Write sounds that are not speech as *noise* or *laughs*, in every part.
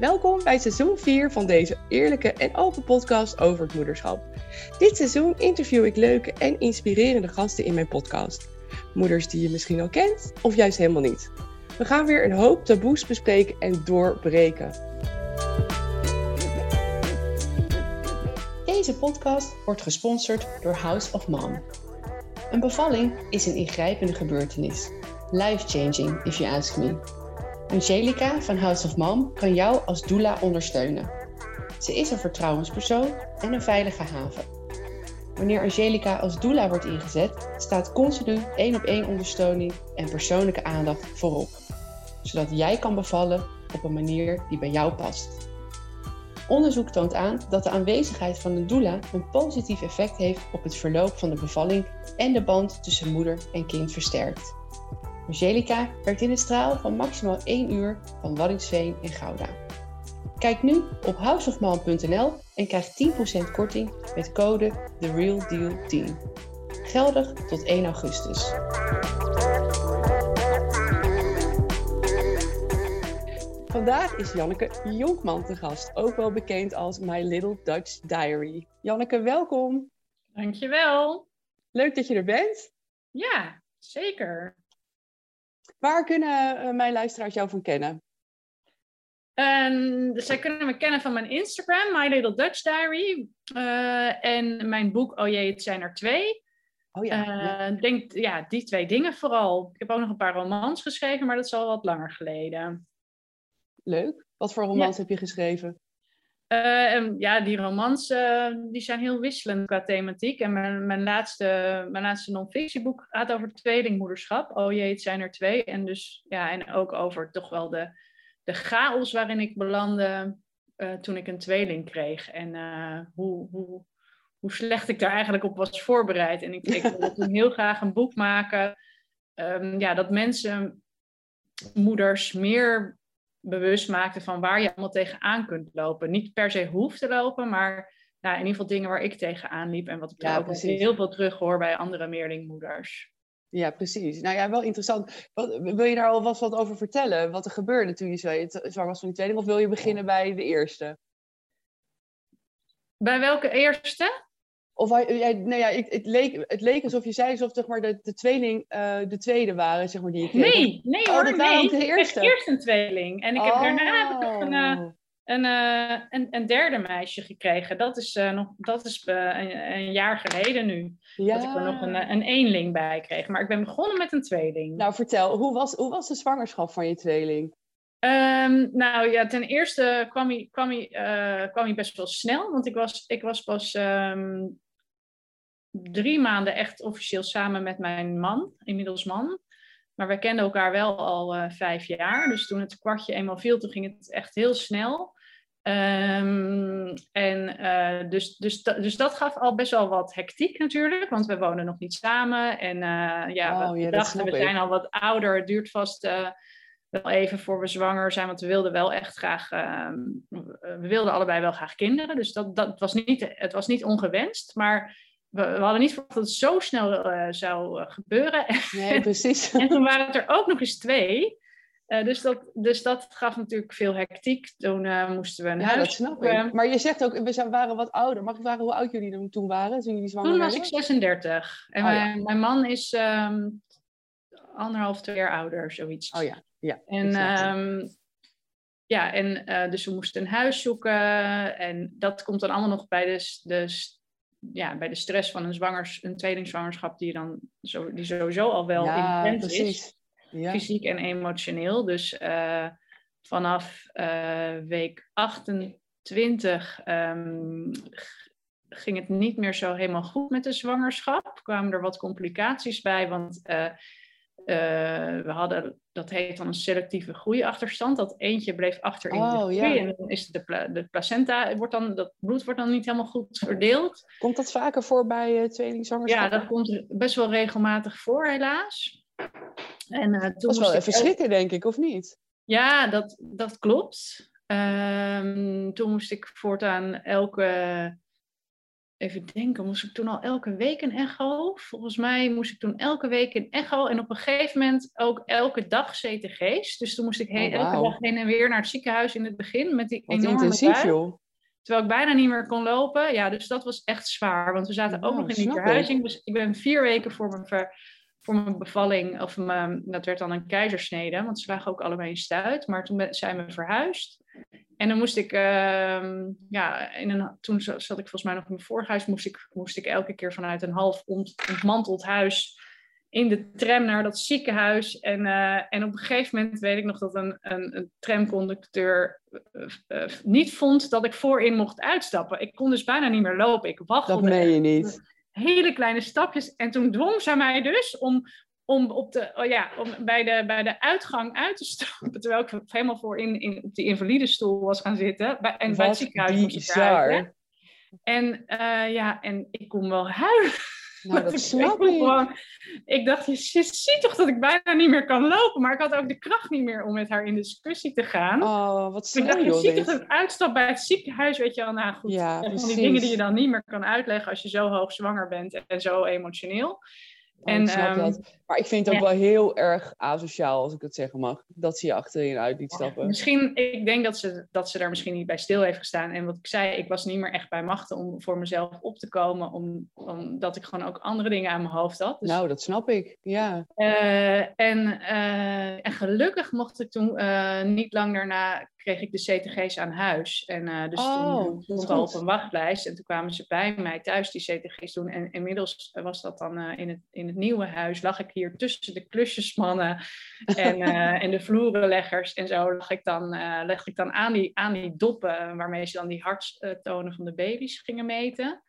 Welkom bij seizoen 4 van deze eerlijke en open podcast over het moederschap. Dit seizoen interview ik leuke en inspirerende gasten in mijn podcast. Moeders die je misschien al kent of juist helemaal niet. We gaan weer een hoop taboes bespreken en doorbreken. Deze podcast wordt gesponsord door House of Mom. Een bevalling is een ingrijpende gebeurtenis. Life-changing, if you ask me. Angelica van House of Mom kan jou als doula ondersteunen. Ze is een vertrouwenspersoon en een veilige haven. Wanneer Angelica als doula wordt ingezet, staat continu één op één ondersteuning en persoonlijke aandacht voorop, zodat jij kan bevallen op een manier die bij jou past. Onderzoek toont aan dat de aanwezigheid van een doula een positief effect heeft op het verloop van de bevalling en de band tussen moeder en kind versterkt. Angelica werkt in een straal van maximaal 1 uur van Waddingsveen en Gouda. Kijk nu op houseofmom.nl en krijg 10% korting met code TheRealDeal10. Geldig tot 1 augustus. Vandaag is Janneke Jonkman te gast, ook wel bekend als My Little Dutch Diary. Janneke, welkom. Dankjewel. Leuk dat je er bent. Ja, zeker. Waar kunnen uh, mijn luisteraars jou van kennen? Um, zij kunnen me kennen van mijn Instagram, My Little Dutch Diary. Uh, en mijn boek Oh jee, het zijn er twee. Oh ja. Uh, denk, ja, die twee dingen vooral. Ik heb ook nog een paar romans geschreven, maar dat is al wat langer geleden. Leuk. Wat voor romans ja. heb je geschreven? Uh, ja, die romans uh, die zijn heel wisselend qua thematiek. En mijn, mijn laatste, mijn laatste non-fictieboek gaat over tweelingmoederschap. Oh jee, het zijn er twee. En, dus, ja, en ook over toch wel de, de chaos waarin ik belandde uh, toen ik een tweeling kreeg. En hoe, hoe, hoe slecht ik daar eigenlijk op was voorbereid. En ik, ik *laughs* wilde toen heel graag een boek maken. Um, ja, dat mensen, moeders, meer bewust maakte van waar je allemaal tegenaan kunt lopen. Niet per se hoeft te lopen, maar nou, in ieder geval dingen waar ik tegenaan liep en wat ik ja, ook heel veel terug hoor bij andere meerlingmoeders. Ja, precies. Nou ja, wel interessant. Wat, wil je daar alvast wat over vertellen? Wat er gebeurde toen je zwanger was van die tweeling? Of wil je beginnen bij de eerste? Bij welke eerste? Of jij, nou ja, het, leek, het leek alsof je zei alsof zeg maar, de, de tweeling uh, de tweede waren, zeg maar, die je kreeg. Nee, nee oh, hoor, dat nee. de eerste. Ik heb eerst een tweeling. En ik heb, oh. daarna heb ik nog een, uh, een, uh, een, een, derde meisje gekregen. Dat is, nog, dat is een, een, jaar geleden nu. Ja. Dat ik er nog een, een eenling bij kreeg. Maar ik ben begonnen met een tweeling. Nou, vertel, hoe was, hoe was de zwangerschap van je tweeling? Um, nou ja, ten eerste kwam hij, kwam, hij, kwam hij best wel snel. Want ik was, ik was pas... Um, drie maanden echt officieel samen met mijn man, inmiddels man. Maar we kenden elkaar wel al uh, vijf jaar. Dus toen het kwartje eenmaal viel, toen ging het echt heel snel. Um, en uh, dus, dus, dus dat gaf al best wel wat hectiek natuurlijk, want we wonen nog niet samen. En uh, ja, we ja, dachten, we zijn al wat ouder. Het duurt vast wel even voor we zwanger zijn, want we wilden wel echt graag, uh, we wilden allebei wel graag kinderen. Dus dat, dat was niet, het was niet ongewenst, maar we, we, hadden niet verwacht dat het zo snel uh, zou uh, gebeuren. Nee, *laughs* precies. en toen waren het er ook nog eens twee. Uh, dus, dat, dus dat gaf natuurlijk veel hectiek. Toen moesten we een ja, huis dat snap ik. Maar je zegt ook, we waren wat ouder. Mag ik vragen hoe oud jullie toen waren? Toen, jullie zwanger toen was ik 36. En oh, mijn, ja. mijn, man is um, anderhalf, twee jaar ouder, zoiets. Oh ja, ja. En, um, ja, en dus we moesten een huis zoeken. En dat komt dan allemaal nog bij de, de ja, bij de stress van een, zwangers, een tweelingzwangerschap, die, dan zo, die sowieso al wel ja, intens precies. is, ja. fysiek en emotioneel. Dus uh, vanaf uh, week 28 um, ging het niet meer zo helemaal goed met de zwangerschap. Kwamen er wat complicaties bij, want uh, we hadden, dat heet dan een selectieve groeiachterstand. Dat eentje bleef achter in oh, de groei ja. en dan is de, pla de placenta, wordt dan, dat bloed wordt dan niet helemaal goed verdeeld. Komt dat vaker voor bij uh, tweelingzwangerschap? Ja, dat komt best wel regelmatig voor, helaas. En, uh, toen dat was wel even schrikken, denk ik, of niet? Ja, dat, dat klopt. Um, toen moest ik voortaan elke even denken, moest ik toen al elke week een echo? Volgens mij moest ik toen elke week een echo en op een gegeven moment ook elke dag CTG's. Dus toen moest ik heen, Oh, elke dag heen en weer naar het ziekenhuis in het begin met die Wat enorme intensief, joh. Terwijl ik bijna niet meer kon lopen. Ja, dus dat was echt zwaar. Want we zaten ook nog in die verhuizing. Dus ik ben vier weken voor mijn, ver- voor mijn bevalling, of mijn, dat werd dan een keizersnede. Want ze lagen ook allebei in stuit. Maar toen ben- zijn we verhuisd. En dan moest ik, ehm, ja, in een, toen za- zat ik volgens mij nog in mijn vorige huis, moest ik, moest ik elke keer vanuit een half ont, ontmanteld huis in de tram naar dat ziekenhuis. En, eh, en op een gegeven moment weet ik nog dat een, een, een tramconducteur eh, eh, niet vond dat ik voorin mocht uitstappen. Ik kon dus bijna niet meer lopen. Ik Dat waggelde meen je niet. hele kleine stapjes. En toen dwong zij mij dus om, om, op de, oh ja, om bij, de, bij de uitgang uit te stappen. Terwijl ik helemaal voorin in, op die invalidestoel was gaan zitten. Bij, en bij het ziekenhuis moest ik. En eh, ja, en ik kon wel huilen. Nou, dat *laughs* Ik snap ik. gewoon- ik dacht, je ziet toch dat ik bijna niet meer kan lopen. Maar ik had ook de kracht niet meer om met haar in discussie te gaan. Oh, wat ik snel, dacht, je joh, ziet toch dat ik uitstap bij het ziekenhuis, weet je wel. Nou goed, Ja, van die dingen die je dan niet meer kan uitleggen als je zo hoog zwanger bent en zo emotioneel. Oh, en, ik snap ehm, dat. Maar ik vind het ook ja. wel heel erg asociaal, als ik het zeggen mag, dat ze je achterin uit liet stappen. Misschien, ik denk dat ze, dat ze daar misschien niet bij stil heeft gestaan. En wat ik zei, ik was niet meer echt bij machten om voor mezelf op te komen, om, omdat ik gewoon ook andere dingen aan mijn hoofd had. Dus, Nou, dat snap ik. Ja. eh, en, eh, en gelukkig mocht ik toen eh, niet lang daarna kreeg ik de CTG's aan huis. En dus Oh, toen stond al op een wachtlijst. En toen kwamen ze bij mij thuis die CTG's doen. En inmiddels was dat dan in, het, in het nieuwe huis. Lag ik hier tussen de klusjesmannen en, *laughs* eh, en de vloerenleggers. En zo lag ik dan, eh leg ik dan aan, die, aan die doppen waarmee ze dan die harttonen van de baby's gingen meten.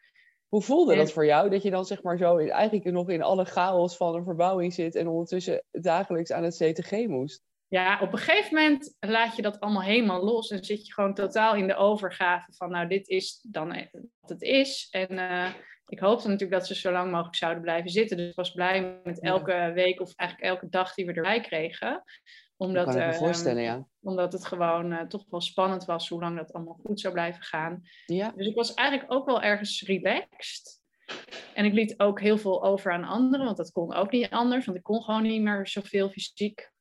Hoe voelde En- dat voor jou? Dat je dan zeg maar zo in, eigenlijk nog in alle chaos van een verbouwing zit en ondertussen dagelijks aan het CTG moest. Ja, op een gegeven moment laat je dat allemaal helemaal los en zit je gewoon totaal in de overgave van, nou, dit is dan e- wat het is. En eh, ik hoopte natuurlijk dat ze zo lang mogelijk zouden blijven zitten. Dus ik was blij met elke week of eigenlijk elke dag die we erbij kregen. Dat Omdat, voorstellen, ja. omdat het gewoon eh, toch wel spannend was hoe lang dat allemaal goed zou blijven gaan. Ja, Dus ik was eigenlijk ook wel ergens relaxed. En ik liet ook heel veel over aan anderen, want dat kon ook niet anders. Want ik kon gewoon niet meer zoveel fysiek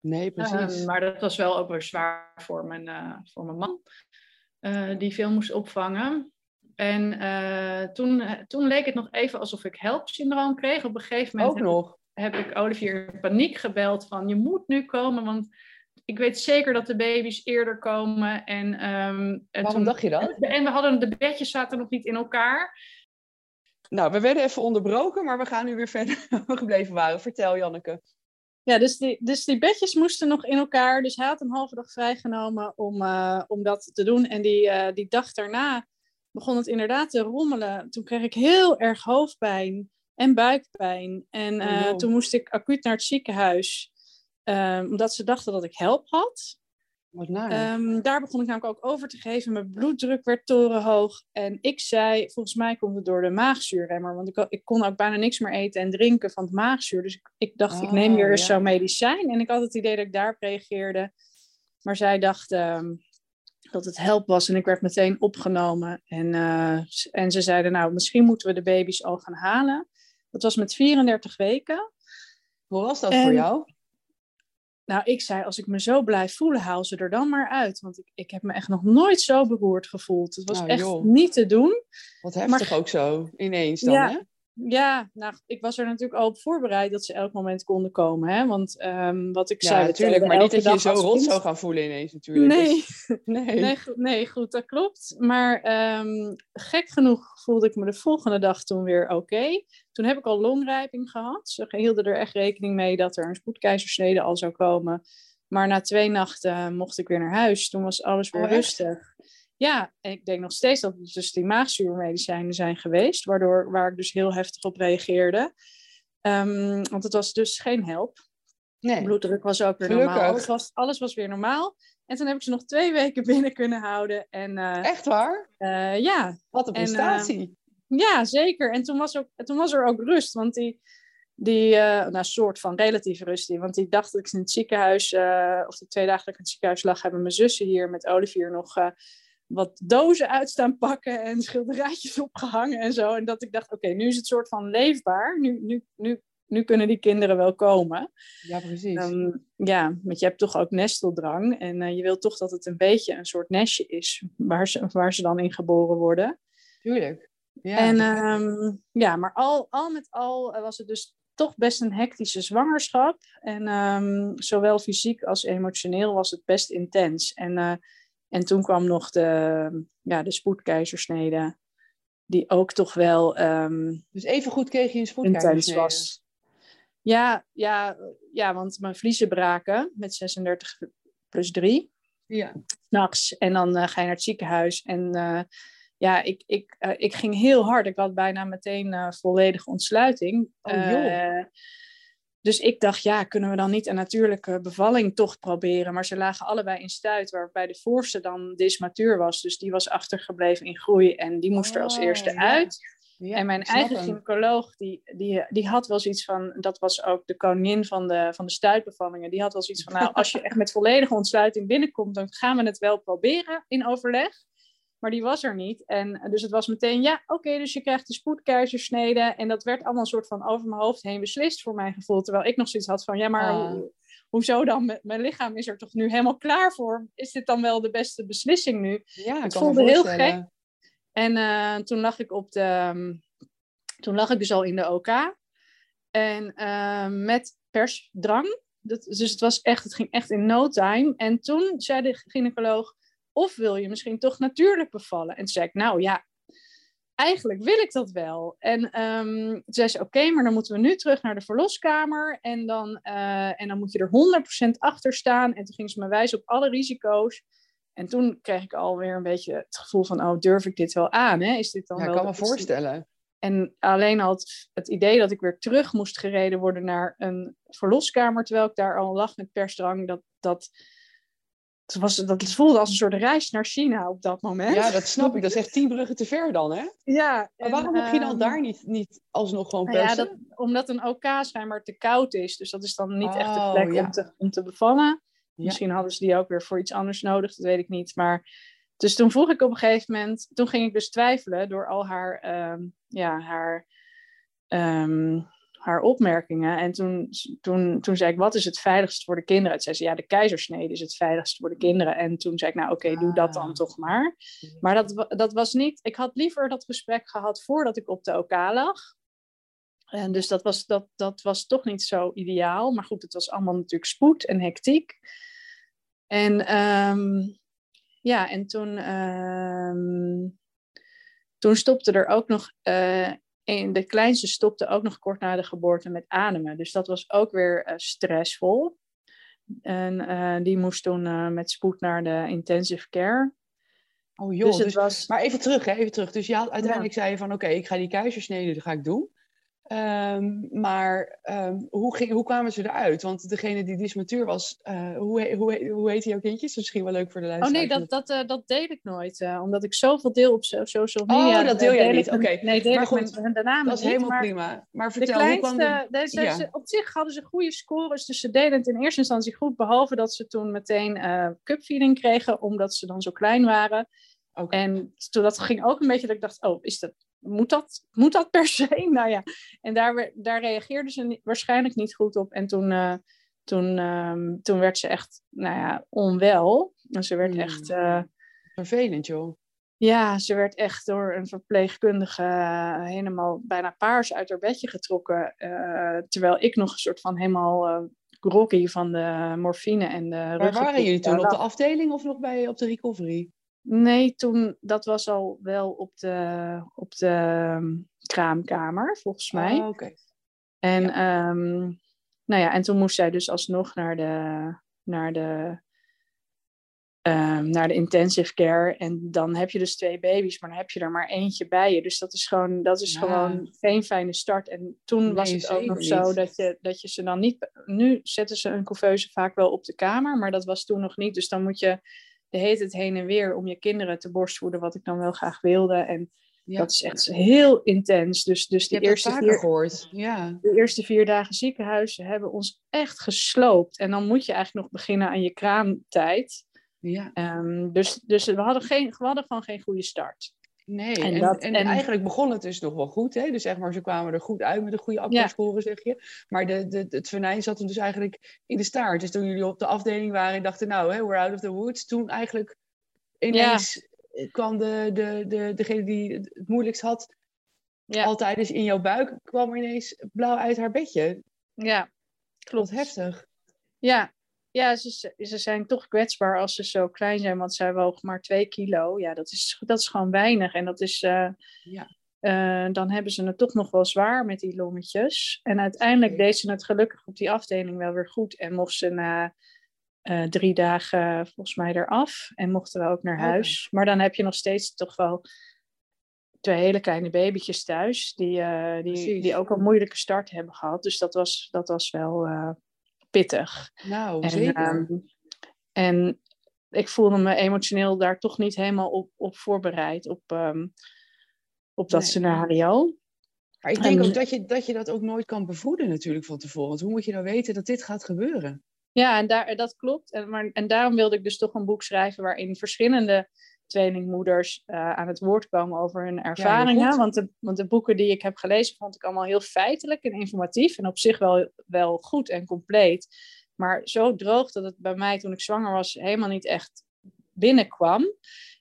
nee, precies. Ehm, maar dat was wel ook weer zwaar voor mijn, eh, voor mijn man, eh, die veel moest opvangen. En eh, toen, eh, toen leek het nog even alsof ik helpsyndroom kreeg. Op een gegeven moment ook heb, nog. heb ik Olivier in paniek gebeld van je moet nu komen, want ik weet zeker dat de baby's eerder komen. En, ehm, en, Waarom toen- dacht je dat? en we hadden de bedjes zaten nog niet in elkaar. Nou, we werden even onderbroken, maar we gaan nu weer verder *laughs* waar we gebleven waren. Vertel, Janneke. Ja, dus die, dus die bedjes moesten nog in elkaar. Dus hij had een halve dag vrijgenomen om, eh, om dat te doen. En die, die dag daarna begon het inderdaad te rommelen. Toen kreeg ik heel erg hoofdpijn en buikpijn. En Oh, eh, toen moest ik acuut naar het ziekenhuis. eh, omdat ze dachten dat ik help had. Wat naar. Ehm, daar begon ik namelijk ook over te geven. Mijn bloeddruk werd torenhoog. En ik zei, volgens mij komt het door de maagzuurremmer. Want ik, ik kon ook bijna niks meer eten en drinken van het maagzuur. Dus ik, ik dacht, ik neem Oh, weer eens ja. zo'n medicijn. En ik had het idee dat ik daarop reageerde. Maar zij dacht ehm, dat het help was. En ik werd meteen opgenomen. En, eh, en ze zeiden, nou, misschien moeten we de baby's al gaan halen. Dat was met 34 weken. Hoe was dat en- voor jou? Nou, ik zei, als ik me zo blijf voelen, haal ze er dan maar uit. Want ik, ik heb me echt nog nooit zo beroerd gevoeld. Het was Nou, echt joh. niet te doen. Wat heftig ook zo, ineens dan, Ja, hè? Ja, nou, ik was er natuurlijk al op voorbereid dat ze elk moment konden komen. Hè? Want ehm, wat ik Ja, zei... natuurlijk, maar niet dat je zo rot zou gaan voelen ineens natuurlijk. Nee, Dus- *laughs* nee. nee, goed, nee, goed, dat klopt. Maar ehm, gek genoeg voelde ik me de volgende dag toen weer oké. Toen heb ik al longrijping gehad. Ze hielden er echt rekening mee dat er een spoedkeizersnede al zou komen. Maar na twee nachten mocht ik weer naar huis. Toen was alles weer Oh, rustig. Ja, en ik denk nog steeds dat het dus die maagzuurmedicijnen zijn geweest. Waardoor, waar ik dus heel heftig op reageerde. Ehm, want het was dus geen help. nee. Bloeddruk was ook weer Gelukkig. normaal. Alles was, alles was weer normaal. En toen heb ik ze nog twee weken *laughs* binnen kunnen houden. En eh, Echt waar? eh, ja, Wat een En, eh, prestatie. ja, zeker. En toen was, ook, toen was er ook rust. Want die, die nou, soort van relatieve rust. Die, want die dag dat ik in het ziekenhuis, of de twee dagen dat ik in het ziekenhuis lag, hebben mijn zussen hier met Olivier nog wat dozen uit staan pakken en schilderijtjes opgehangen en zo. En dat ik dacht, oké, nu is het soort van leefbaar. Nu, nu, nu, nu kunnen die kinderen wel komen. Ja, precies. Ehm, ja, want je hebt toch ook nesteldrang. En uh, je wilt toch dat het een beetje een soort nestje is waar ze, waar ze dan in geboren worden. Tuurlijk. Ja. En um, ja, maar al, al met al was het dus toch best een hectische zwangerschap. En um, zowel fysiek als emotioneel was het best intens. En, uh, en toen kwam nog de, ja, de spoedkeizersnede, die ook toch wel. Um, dus even goed kreeg je een spoedkeizersnede? was. Ja, ja, ja, want mijn vliezen braken met 36 plus 3. Ja. Nachts. En dan uh, ga je naar het ziekenhuis. En uh, ja, ik, ik, uh, ik ging heel hard. Ik had bijna meteen volledige ontsluiting. Oh, uh, dus ik dacht, ja, kunnen we dan niet een natuurlijke bevalling toch proberen? Maar ze lagen allebei in stuit, waarbij de voorste dan dismatuur was. Dus die was achtergebleven in groei en die moest er als eerste Oh, ja. uit. Ja, en mijn eigen hem. gynaecoloog, die, die, die had wel zoiets van, dat was ook de koningin van de, van de stuitbevallingen, die had wel zoiets van, nou, als je *laughs* echt met volledige ontsluiting binnenkomt, dan gaan we het wel proberen in overleg. Maar die was er niet. En dus het was meteen, ja, oké, dus je krijgt de spoedkeizersnede. En dat werd allemaal een soort van over mijn hoofd heen beslist voor mijn gevoel. Terwijl ik nog zoiets had van, ja, maar Ah. ho- hoezo dan? Mijn- Mijn lichaam is er toch nu helemaal klaar voor? Is dit dan wel de beste beslissing nu? Ja, ik voelde heel voorstellen. En eh, toen lag ik op de. ehm, toen lag ik dus al in de OK. En eh, met persdrang. Dat, dus het was echt, het ging echt in no time. En toen zei de gynaecoloog: of wil je misschien toch natuurlijk bevallen? En toen zei ik, nou ja, eigenlijk wil ik dat wel. En toen zei ze, oké, maar dan moeten we nu terug naar de verloskamer. En dan, eh, en dan moet je er 100% achter staan. En toen ging ze me wijzen op alle risico's. En toen kreeg ik alweer een beetje het gevoel van, oh, durf ik dit wel aan? Hè? Is dit dan Ja, ik wel kan me voorstellen. En alleen al het, het idee dat ik weer terug moest gereden worden naar een verloskamer, terwijl ik daar al lag met persdrang, dat, dat, het was, dat voelde als een soort reis naar China op dat moment. Ja, dat snap ik. Dat is echt tien bruggen te ver dan, hè? Ja, Maar waarom mocht je dan ehm, daar niet, niet alsnog gewoon nou ja, persen? dat, omdat een OK schijnbaar te koud is. Dus dat is dan niet echt de Oh, plek ja. om, te, om te bevallen. Ja. Misschien hadden ze die ook weer voor iets anders nodig, dat weet ik niet. Maar dus toen vroeg ik op een gegeven moment, toen ging ik dus twijfelen door al haar, ehm, ja, haar, ehm, haar opmerkingen. En toen, toen, toen zei ik, wat is het veiligst voor de kinderen? Toen zei ze, ja, de keizersnede is het veiligst voor de kinderen. En toen zei ik, nou oké, doe dat dan Ah. toch maar. Maar dat, dat was niet, ik had liever dat gesprek gehad voordat ik op de OK lag. En dus dat was, dat, dat was toch niet zo ideaal. Maar goed, het was allemaal natuurlijk spoed en hectiek. En ehm, ja, en toen, ehm, toen stopte er ook nog, eh, een, de kleinste stopte ook nog kort na de geboorte met ademen. Dus dat was ook weer eh, stressvol. En eh, die moest toen eh, met spoed naar de intensive care. Oh joh, dus het dus- was, Maar even terug, hè, even terug. Dus je had, uiteindelijk zei je van, oké, ik ga die keizersnede, dat ga ik doen. Ehm, maar ehm, hoe, ging, hoe kwamen ze eruit? Want degene die dismatuur was, eh, hoe, he- hoe, he- hoe jouw kindjes? Dat is misschien wel leuk voor de oh luisteraars. nee, dat, dat, eh, dat deel ik nooit. eh, omdat ik zoveel deel op so- social Oh, media. dat deel jij niet, oké. Nee, deel Maar ik goed, dat is niet, helemaal maar prima. Maar De vertel, hoe kwam kleinste, de... deze, ja. ze- op zich hadden ze goede scores, dus ze deden het in eerste instantie goed, behalve dat ze toen meteen cupfeeding kregen, omdat ze dan zo klein waren. En toen dat ging ook een beetje dat ik dacht, oh, is dat, moet, dat, moet dat per se? *laughs* Nou ja, en daar, daar reageerden ze waarschijnlijk niet goed op. En toen, eh, toen, ehm, toen werd ze echt, nou ja, onwel. En ze werd Hmm. echt... eh, Vervelend, joh. ja, ze werd echt door een verpleegkundige eh, helemaal bijna paars uit haar bedje getrokken. terwijl ik nog een soort van helemaal groggy van de morfine en de Waar waren jullie toen? Op de afdeling of nog bij, op de recovery? Nee, toen, dat was al wel op de, op de ehm, kraamkamer, volgens mij. Oh, oké. En, Ja. ehm, nou ja, en toen moest zij dus alsnog naar de, naar de, ehm, naar de intensive care. En dan heb je dus twee baby's, maar dan heb je er maar eentje bij je. Dus dat is gewoon, dat is Ja. gewoon geen fijne start. En toen was het ook nog zo dat je, dat je ze dan niet... Nu zetten ze een couveuse vaak wel op de kamer, maar dat was toen nog niet. Dus dan moet je de hele tijd heen en weer om je kinderen te borstvoeden, wat ik dan wel graag wilde. En Ja. dat is echt heel intens. Dus, dus dat eerste vier, gehoord. Ja. de eerste vier dagen ziekenhuis hebben ons echt gesloopt. En dan moet je eigenlijk nog beginnen aan je kraamtijd. Ja. Um, dus dus we, hadden geen, we hadden gewoon geen goede start. Nee, en, en, dat, en, eigenlijk begon het dus nog wel goed. Hè? Dus zeg maar, ze kwamen er goed uit met een goede afvalscore, zeg je. Maar de, de, het venijn zat hem dus eigenlijk in de staart. Dus toen jullie op de afdeling waren en dachten, nou, hè, we're out of the woods. Toen eigenlijk ineens kwam de, de, de, degene die het moeilijkst had, ja. altijd dus in jouw buik, kwam er ineens blauw uit haar bedje. Ja, klopt. heftig. Ja, ja ze, ze zijn toch kwetsbaar als ze zo klein zijn, want zij wogen maar twee kilo. Ja, dat is, dat is gewoon weinig. En dat is, uh, ja. Uh, dan hebben ze het toch nog wel zwaar met die longetjes. En uiteindelijk okay. deed ze het gelukkig op die afdeling wel weer goed. En mocht ze na uh, drie dagen volgens mij eraf. En mochten we ook naar huis. Maar dan heb je nog steeds toch wel twee hele kleine babytjes thuis. Die, die, die ook een moeilijke start hebben gehad. Dus dat was, dat was wel pittig. Nou, en, zeker. Um, en ik voelde me emotioneel daar toch niet helemaal op, op voorbereid, op, um, op dat nee. scenario. Maar ik denk en, ook dat je, dat je dat ook nooit kan bevoeden natuurlijk van tevoren. Want hoe moet je nou weten dat dit gaat gebeuren? Ja, en daar, dat klopt. En, maar, en daarom wilde ik dus toch een boek schrijven waarin verschillende tweelingmoeders uh, aan het woord komen over hun ervaringen. Ja, want, de, want de boeken die ik heb gelezen vond ik allemaal heel feitelijk en informatief. En op zich wel, wel goed en compleet. Maar zo droog dat het bij mij toen ik zwanger was helemaal niet echt binnenkwam.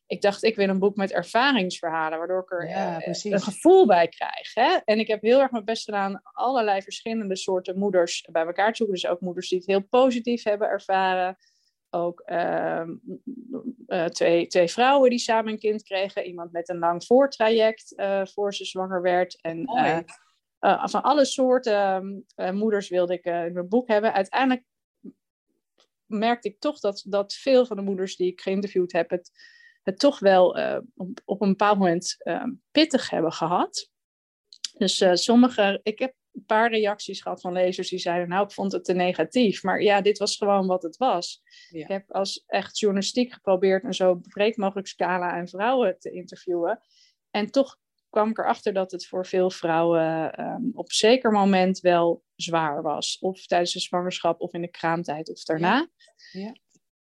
Ik dacht, ik wil een boek met ervaringsverhalen, waardoor ik er ja, uh, een gevoel bij krijg. Hè? En ik heb heel erg mijn best gedaan allerlei verschillende soorten moeders bij elkaar te zoeken. Dus ook moeders die het heel positief hebben ervaren ook uh, uh, twee, twee vrouwen die samen een kind kregen. Iemand met een lang voortraject uh, voor ze zwanger werd. En eh, van alle soorten moeders wilde ik in mijn boek hebben. Uiteindelijk merkte ik toch dat, dat veel van de moeders die ik geïnterviewd heb... het, het toch wel op, op een bepaald moment ehm, pittig hebben gehad. Dus sommige... Ik heb een paar reacties gehad van lezers die zeiden, nou, ik vond het te negatief. Maar ja, dit was gewoon wat het was. Ik heb als echt journalistiek geprobeerd een zo breed mogelijk scala aan vrouwen te interviewen. En toch kwam ik erachter dat het voor veel vrouwen um, op zeker moment wel zwaar was. Of tijdens de zwangerschap, of in de kraamtijd, of daarna. Ja. ja.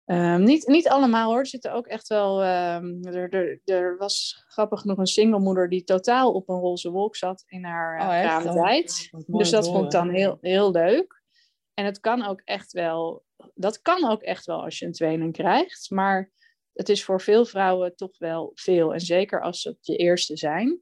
Um, niet, niet allemaal hoor. Er zitten ook echt wel. Um, er, er, er, was grappig genoeg een singlemoeder die totaal op een roze wolk zat in haar uh, oh, kraamtijd. Oh, dus dat vond ik dan heel, heel leuk. En het kan ook echt wel. Dat kan ook echt wel als je een tweeling krijgt. Maar het is voor veel vrouwen toch wel veel. En zeker als het je eerste zijn.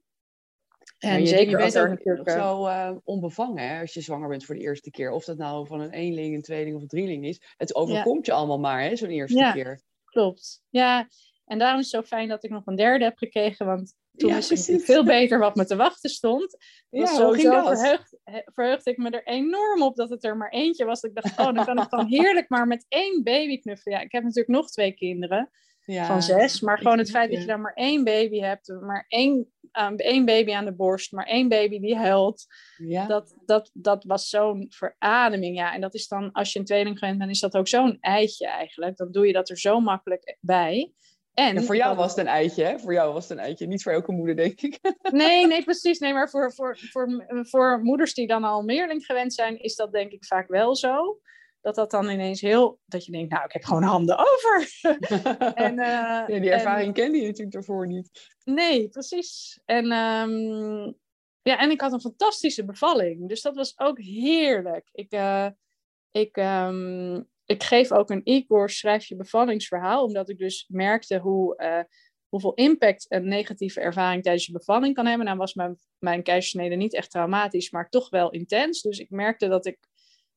En je, zeker je bent ook natuurlijk zo uh, onbevangen hè, als je zwanger bent voor de eerste keer. Of dat nou van een eenling, een tweeling of een drieling is. Het overkomt ja. je allemaal maar, hè, zo'n eerste ja, keer. Klopt. Ja, en daarom is het zo fijn dat ik nog een derde heb gekregen. Want toen ja, wist ik veel beter wat me te wachten stond. Ja, dus sowieso verheugd, verheugde ik me er enorm op dat het er maar eentje was. Ik dacht, oh, dan kan ik dan heerlijk maar met één baby knuffelen. Ja, ik heb natuurlijk nog twee kinderen ja, van zes. Maar gewoon het feit dat je dan maar één baby hebt, maar één, um, één baby aan de borst, maar één baby die huilt. Ja. Dat, dat, dat was zo'n verademing. Ja. En dat is dan, als je een tweeling bent, dan is dat ook zo'n eitje eigenlijk. Dan doe je dat er zo makkelijk bij. En, en voor jou was het een eitje, hè? Voor jou was het een eitje. Niet voor elke moeder, denk ik. *laughs* Nee, nee, precies. Nee, maar voor, voor, voor, voor moeders die dan al meerling gewend zijn, is dat denk ik vaak wel zo dat dat dan ineens heel, dat je denkt, nou, ik heb gewoon handen over. *laughs* en, uh, ja, die ervaring en, kende je natuurlijk daarvoor niet. Nee, precies. En, um, ja, en ik had een fantastische bevalling, dus dat was ook heerlijk. Ik, uh, ik, um, ik geef ook een e-course, schrijf je bevallingsverhaal, omdat ik dus merkte hoe, uh, hoeveel impact een negatieve ervaring tijdens je bevalling kan hebben. Nou was mijn, mijn keizersnede niet echt traumatisch, maar toch wel intens. Dus ik merkte dat ik,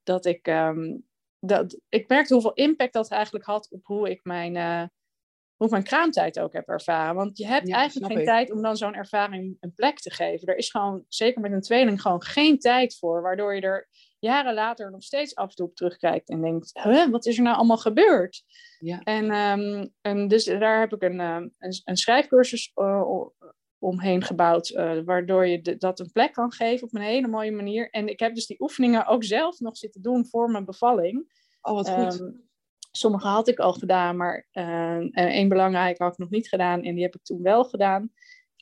dat ik um, dat, ik merkte hoeveel impact dat eigenlijk had op hoe ik mijn, uh, hoe ik mijn kraamtijd ook heb ervaren. Want je hebt eigenlijk geen tijd om dan zo'n ervaring een plek te geven. Er is gewoon, zeker met een tweeling, gewoon geen tijd voor. Waardoor je er jaren later nog steeds af en toe op terugkijkt en denkt, huh, wat is er nou allemaal gebeurd? Ja. En, um, en dus daar heb ik een, um, een, een, schrijfcursus uh, omheen gebouwd, uh, waardoor je de, dat een plek kan geven op een hele mooie manier. En ik heb dus die oefeningen ook zelf nog zitten doen voor mijn bevalling. Oh, wat goed. Um, sommige had ik al gedaan, maar uh, één belangrijke had ik nog niet gedaan en die heb ik toen wel gedaan.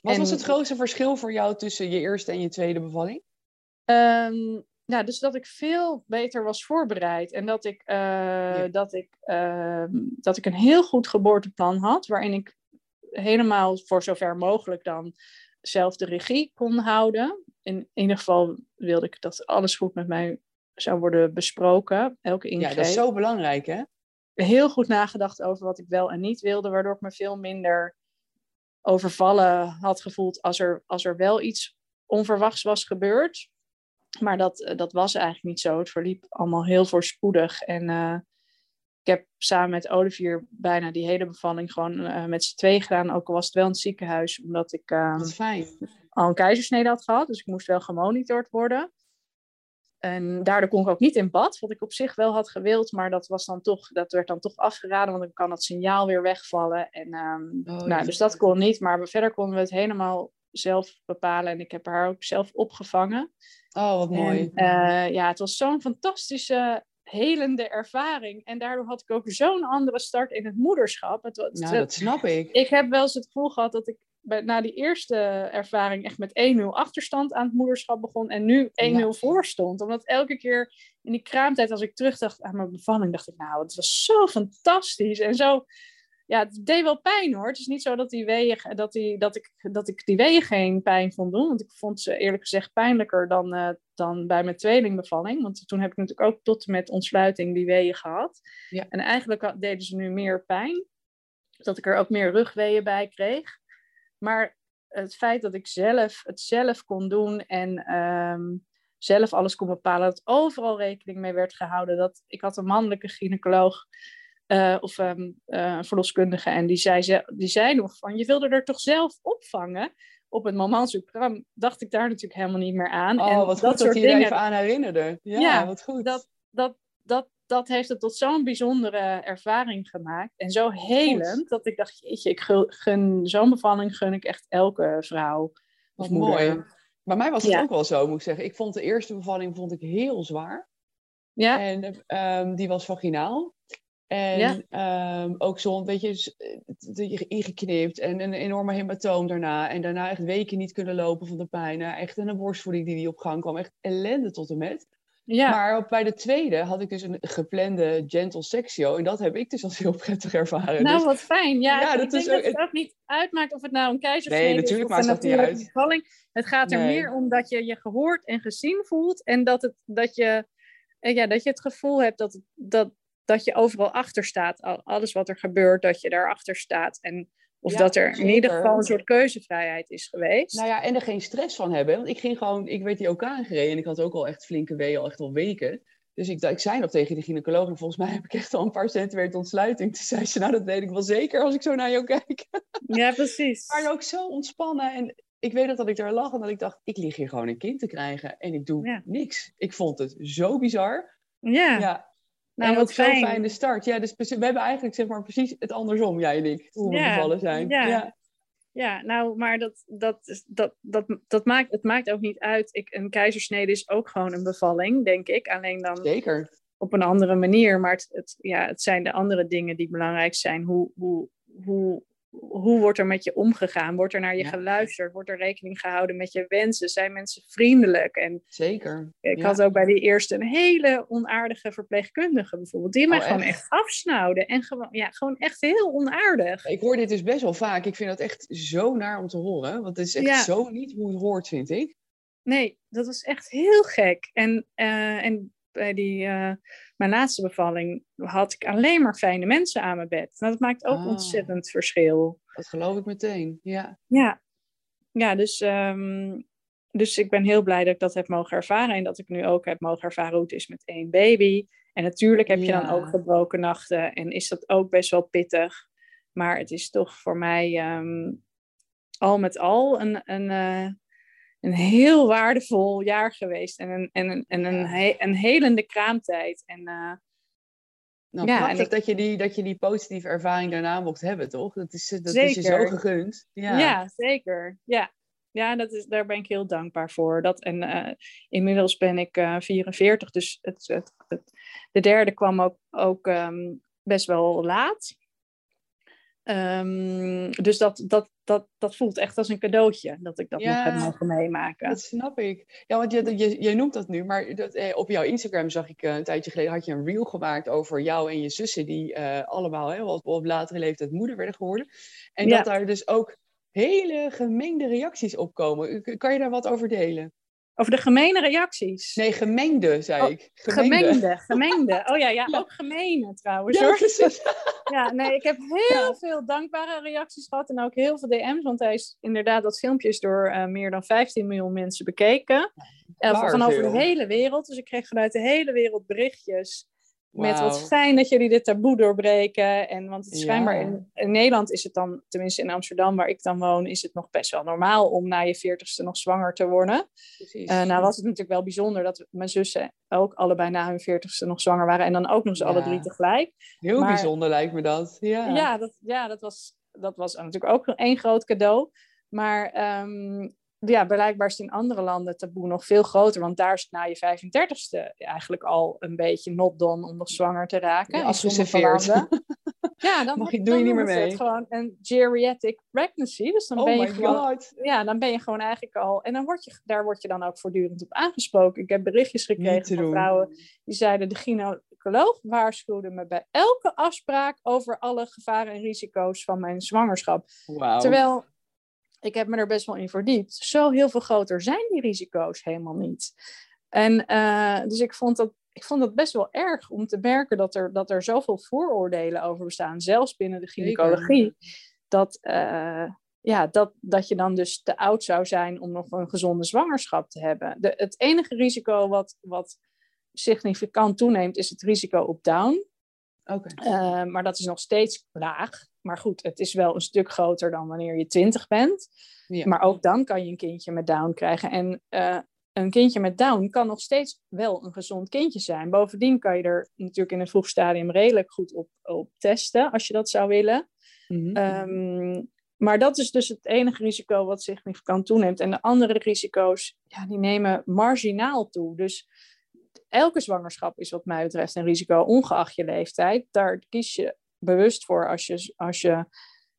Wat en, was het grootste verschil voor jou tussen je eerste en je tweede bevalling? Um, ja, dus dat ik veel beter was voorbereid. En dat ik, uh, dat, ik, uh, dat ik een heel goed geboorteplan had, waarin ik helemaal voor zover mogelijk dan zelf de regie kon houden. In ieder geval wilde ik dat alles goed met mij zou worden besproken. Elke ingreep. Ja, dat is zo belangrijk, hè? Heel goed nagedacht over wat ik wel en niet wilde, waardoor ik me veel minder overvallen had gevoeld als er, als er wel iets onverwachts was gebeurd. Maar dat, eh, dat was eigenlijk niet zo. Het verliep allemaal heel voorspoedig. En uh, ik heb samen met Olivier bijna die hele bevalling gewoon uh, met z'n twee gedaan. Ook al was het wel in het ziekenhuis, omdat ik uh, fijn. al een keizersnede had gehad. Dus ik moest wel gemonitord worden. En daardoor kon ik ook niet in bad, wat ik op zich wel had gewild. Maar dat, was dan toch, dat werd dan toch afgeraden, want dan kan dat signaal weer wegvallen. En, um, oh, nou, dus dat kon niet. Maar verder konden we het helemaal zelf bepalen. En ik heb haar ook zelf opgevangen. Oh, wat mooi. En, uh, ja, het was zo'n fantastische, helende ervaring. En daardoor had ik ook zo'n andere start in het moederschap. Het, het, nou, dat snap ik. Ik heb wel eens het gevoel gehad dat ik bij, na die eerste ervaring echt met 1-0 achterstand aan het moederschap begon. En nu 1-0 ja. voor stond. Omdat elke keer in die kraamtijd, als ik terugdacht aan mijn bevalling, dacht ik, nou, het was zo fantastisch. En zo ja, het deed wel pijn hoor. Het is niet zo dat, die weeën, dat, die, dat, ik, dat ik die weeën geen pijn vond doen. Want ik vond ze eerlijk gezegd pijnlijker dan, uh, dan bij mijn tweelingbevalling. Want toen heb ik natuurlijk ook tot en met ontsluiting die weeën gehad. Ja. En eigenlijk deden ze nu meer pijn. Dat ik er ook meer rugweeën bij kreeg. Maar het feit dat ik zelf het zelf kon doen en um, zelf alles kon bepalen. Dat overal rekening mee werd gehouden. Dat ik had een mannelijke gynaecoloog uh, of um, uh, verloskundige. En die zei, die zei nog van, je wilde er toch zelf opvangen? Op het moment suprem dacht ik daar natuurlijk helemaal niet meer aan. Oh, en wat dat goed dat soort je dingen, even aan herinnerde. Ja, Ja, wat goed. dat, dat, dat, dat heeft het tot zo'n bijzondere ervaring gemaakt. En zo helend, dat ik dacht, jeetje, ik gun, zo'n bevalling gun ik echt elke vrouw. Of Wat moeder. mooi. Bij mij was het Ja. ook wel zo, moet ik zeggen. Ik vond de eerste bevalling vond ik heel zwaar. Ja, En ehm, die was vaginaal. En Ja. ehm, ook zo, weet je, s- eh, ingeknipt en een enorme hematoom daarna. En daarna echt weken niet kunnen lopen van de pijn. Eh, Echt een borstvoeding die, die op gang kwam. Echt ellende tot en met. ja. Maar op, bij de tweede had ik dus een geplande gentle sexio. En dat heb ik dus als heel prettig ervaren. Nou, Dus- wat fijn. Ja, Ja, ik dat denk is dat het ook niet uitmaakt of het nou een keizersnede Nee, is natuurlijk of maakt een niet natuurlijke bevalling. Het gaat er Nee. meer om dat je je gehoord en gezien voelt en dat, het, dat, je, eh, ja, dat je het gevoel hebt dat, dat, dat je overal achter staat. Al- Alles wat er gebeurt, dat je daarachter staat. En of Ja, dat er in ieder geval een soort keuzevrijheid is geweest. Nou ja, en er geen stress van hebben. Want ik ging gewoon, ik werd die ook aangereden en ik had ook al echt flinke weeën, al echt al weken. Dus ik, ik zei nog tegen de gynaecoloog, en volgens mij heb ik echt al een paar centimeter ontsluiting. Toen zei ze, nou dat weet ik wel zeker als ik zo naar jou kijk. *laughs* Ja, precies. Maar ook zo ontspannen. En ik weet nog dat ik daar lag en dat ik dacht, ik lig hier gewoon een kind te krijgen. En ik doe Ja. niks. Ik vond het zo bizar. Ja, Ja. Nou en wat ook zo'n fijn. fijne start. Ja, dus we hebben eigenlijk zeg maar precies het andersom, jij en ik. Hoe we Ja, bevallen zijn. ja. ja. Ja, nou, maar dat, dat, dat, dat, dat maakt, het maakt ook niet uit. Ik, een keizersnede is ook gewoon een bevalling, denk ik. Alleen dan Zeker. op een andere manier. Maar het, het, ja, het zijn de andere dingen die belangrijk zijn. Hoe, hoe, hoe, hoe wordt er met je omgegaan? Wordt er naar je Ja. geluisterd? Wordt er rekening gehouden met je wensen? Zijn mensen vriendelijk? En Zeker. ik Ja. had ook bij die eerste een hele onaardige verpleegkundige bijvoorbeeld. Die mij Oh, gewoon echt? echt afsnauwde. En gewoon, ja, gewoon echt heel onaardig. Ik hoor dit dus best wel vaak. Ik vind dat echt zo naar om te horen. Want het is echt Ja. zo niet hoe het hoort, vind ik. Nee, dat was echt heel gek. En, eh, en bij die, eh, mijn laatste bevalling had ik alleen maar fijne mensen aan mijn bed. Nou, dat maakt ook Ah. ontzettend verschil. Dat geloof ik meteen. Ja. Ja, ja dus, ehm, dus ik ben heel blij dat ik dat heb mogen ervaren. En dat ik nu ook heb mogen ervaren hoe het is met één baby. En natuurlijk heb je dan ook gebroken nachten. En is dat ook best wel pittig. Maar het is toch voor mij ehm, al met al een, een, eh, een heel waardevol jaar geweest. En een, en een, en een, he- een helende kraamtijd. En eh, Nou, Ja, en prachtig ik- dat, je die, dat je die positieve ervaring daarna mocht hebben, toch? Dat is, dat is je zo gegund. Ja. Ja, zeker. Ja, ja dat is, daar ben ik heel dankbaar voor. Dat, en eh, inmiddels ben ik eh 44, dus het, het, het- de derde kwam ook, ook ehm, best wel laat. Ehm, dus dat, dat, dat, dat voelt echt als een cadeautje dat ik dat Ja. nog heb mogen meemaken. Dat snap ik. Ja, want je, je, je noemt dat nu, maar dat, eh, op jouw Instagram zag ik eh, een tijdje geleden, had je een reel gemaakt over jou en je zussen, die eh, allemaal hè, op, op latere leeftijd moeder werden geworden. En Ja. dat daar dus ook hele gemengde reacties op komen. Kan je daar wat over delen? Over de gemene reacties. Nee, gemengde, zei Oh, ik. Gemengde, gemengde. *laughs* Oh ja, ja, Ja. ook gemene trouwens Ja, hoor. precies. *laughs* Ja, nee, ik heb heel Ja. veel dankbare reacties gehad en ook heel veel DM's, want hij is inderdaad, dat filmpje is door eh, meer dan 15 miljoen mensen bekeken. Eh, van over de hele wereld. Dus ik kreeg vanuit de hele wereld berichtjes met wat fijn dat jullie dit taboe doorbreken. En want het is Ja. schijnbaar in, in Nederland is het dan, tenminste in Amsterdam waar ik dan woon, is het nog best wel normaal om na je veertigste nog zwanger te worden. precies. Eh, nou was het natuurlijk wel bijzonder dat mijn zussen ook allebei na hun veertigste nog zwanger waren. En dan ook nog eens alle drie tegelijk. Heel maar- bijzonder lijkt me dat. Ja. Ja, dat, ja dat, was, dat was natuurlijk ook één groot cadeau. Maar ehm, ja, blijkbaar is in andere landen taboe nog veel groter. Want daar is het na je 35ste eigenlijk al een beetje not done om nog zwanger te raken. Ja, afgeserveerd. landen. *laughs* Ja, dan, Mag doe je niet meer ze het mee. gewoon een geriatric pregnancy. Dus dan Oh ben je gewoon god. ja, dan ben je gewoon eigenlijk al. En dan word je, daar word je dan ook voortdurend op aangesproken. Ik heb berichtjes gekregen van vrouwen die zeiden: de gynaecoloog waarschuwde me bij elke afspraak over alle gevaren en risico's van mijn zwangerschap. Wauw. Terwijl ik heb me er best wel in verdiept. Zo heel veel groter zijn die risico's helemaal niet. En eh, dus ik vond dat. Ik vond het best wel erg om te merken dat er, dat er zoveel vooroordelen over bestaan, zelfs binnen de gynaecologie, dat, eh, ja, dat, dat je dan dus te oud zou zijn om nog een gezonde zwangerschap te hebben. De, het enige risico wat, wat significant toeneemt, is het risico op Down. Eh, maar dat is nog steeds laag. Maar goed, het is wel een stuk groter dan wanneer je 20 bent. Ja. Maar ook dan kan je een kindje met Down krijgen. En eh, een kindje met Down kan nog steeds wel een gezond kindje zijn. Bovendien kan je er natuurlijk in een vroeg stadium redelijk goed op, op testen, als je dat zou willen. Mhm. Ehm, maar dat is dus het enige risico wat significant toeneemt. En de andere risico's, ja, die nemen marginaal toe. Dus elke zwangerschap is wat mij betreft een risico, ongeacht je leeftijd. Daar kies je bewust voor als je, als je,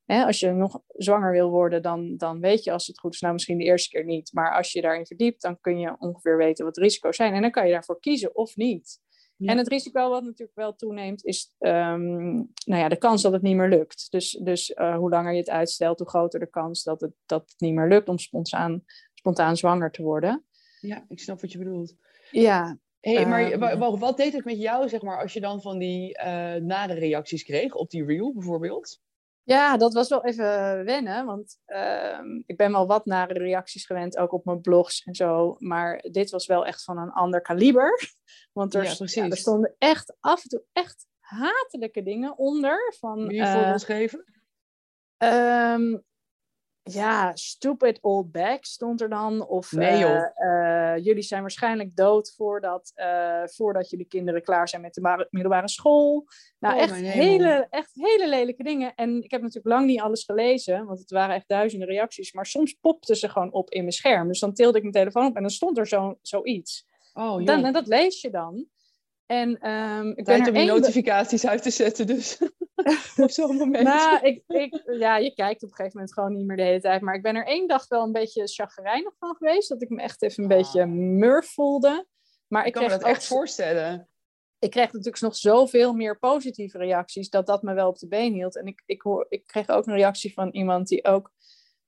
hè, als je nog zwanger wil worden, dan, dan weet je als het goed is, nou misschien de eerste keer niet. Maar als je daarin verdiept, dan kun je ongeveer weten wat de risico's zijn. En dan kan je daarvoor kiezen of niet. Ja. En het risico wat natuurlijk wel toeneemt, is ehm, nou ja, de kans dat het niet meer lukt. Dus, dus eh, hoe langer je het uitstelt, hoe groter de kans dat het, dat het niet meer lukt om spontaan, spontaan zwanger te worden. Ja, ik snap wat je bedoelt. Ja, Hey, maar Ehm. wa- wa- wat deed het met jou, zeg maar, als je dan van die eh nare reacties kreeg op die reel bijvoorbeeld? Ja, dat was wel even wennen, want ehm, ik ben wel wat nare reacties gewend, ook op mijn blogs en zo. Maar dit was wel echt van een ander kaliber. *laughs* Want er, Ja, ja, precies. er stonden echt af en toe echt hatelijke dingen onder. Van, Wil je eh, voorbeeld geven? Ehm, ja, stupid old bag stond er dan. Of Nee, joh. eh, eh, jullie zijn waarschijnlijk dood voordat, eh, voordat jullie kinderen klaar zijn met de middelbare school. Nou, Oh, echt, hele, echt hele lelijke dingen. En ik heb natuurlijk lang niet alles gelezen, want het waren echt duizenden reacties. Maar soms popten ze gewoon op in mijn scherm. Dus dan tilde ik mijn telefoon op en dan stond er zo, zoiets. Oh, joh. Dan, en dat lees je dan. En ehm, ik ben Tijd om je notificaties uit te zetten, dus. *laughs* op zo'n moment. nou, ik, ik, ja, je kijkt op een gegeven moment gewoon niet meer de hele tijd. Maar ik ben er één dag wel een beetje chagrijnig van geweest. Dat ik me echt even een beetje murf voelde. Maar ik ik kan me dat echt voorstellen. ik kreeg natuurlijk nog zoveel meer positieve reacties. Dat dat me wel op de been hield. En ik, ik, hoor, ik kreeg ook een reactie van iemand die ook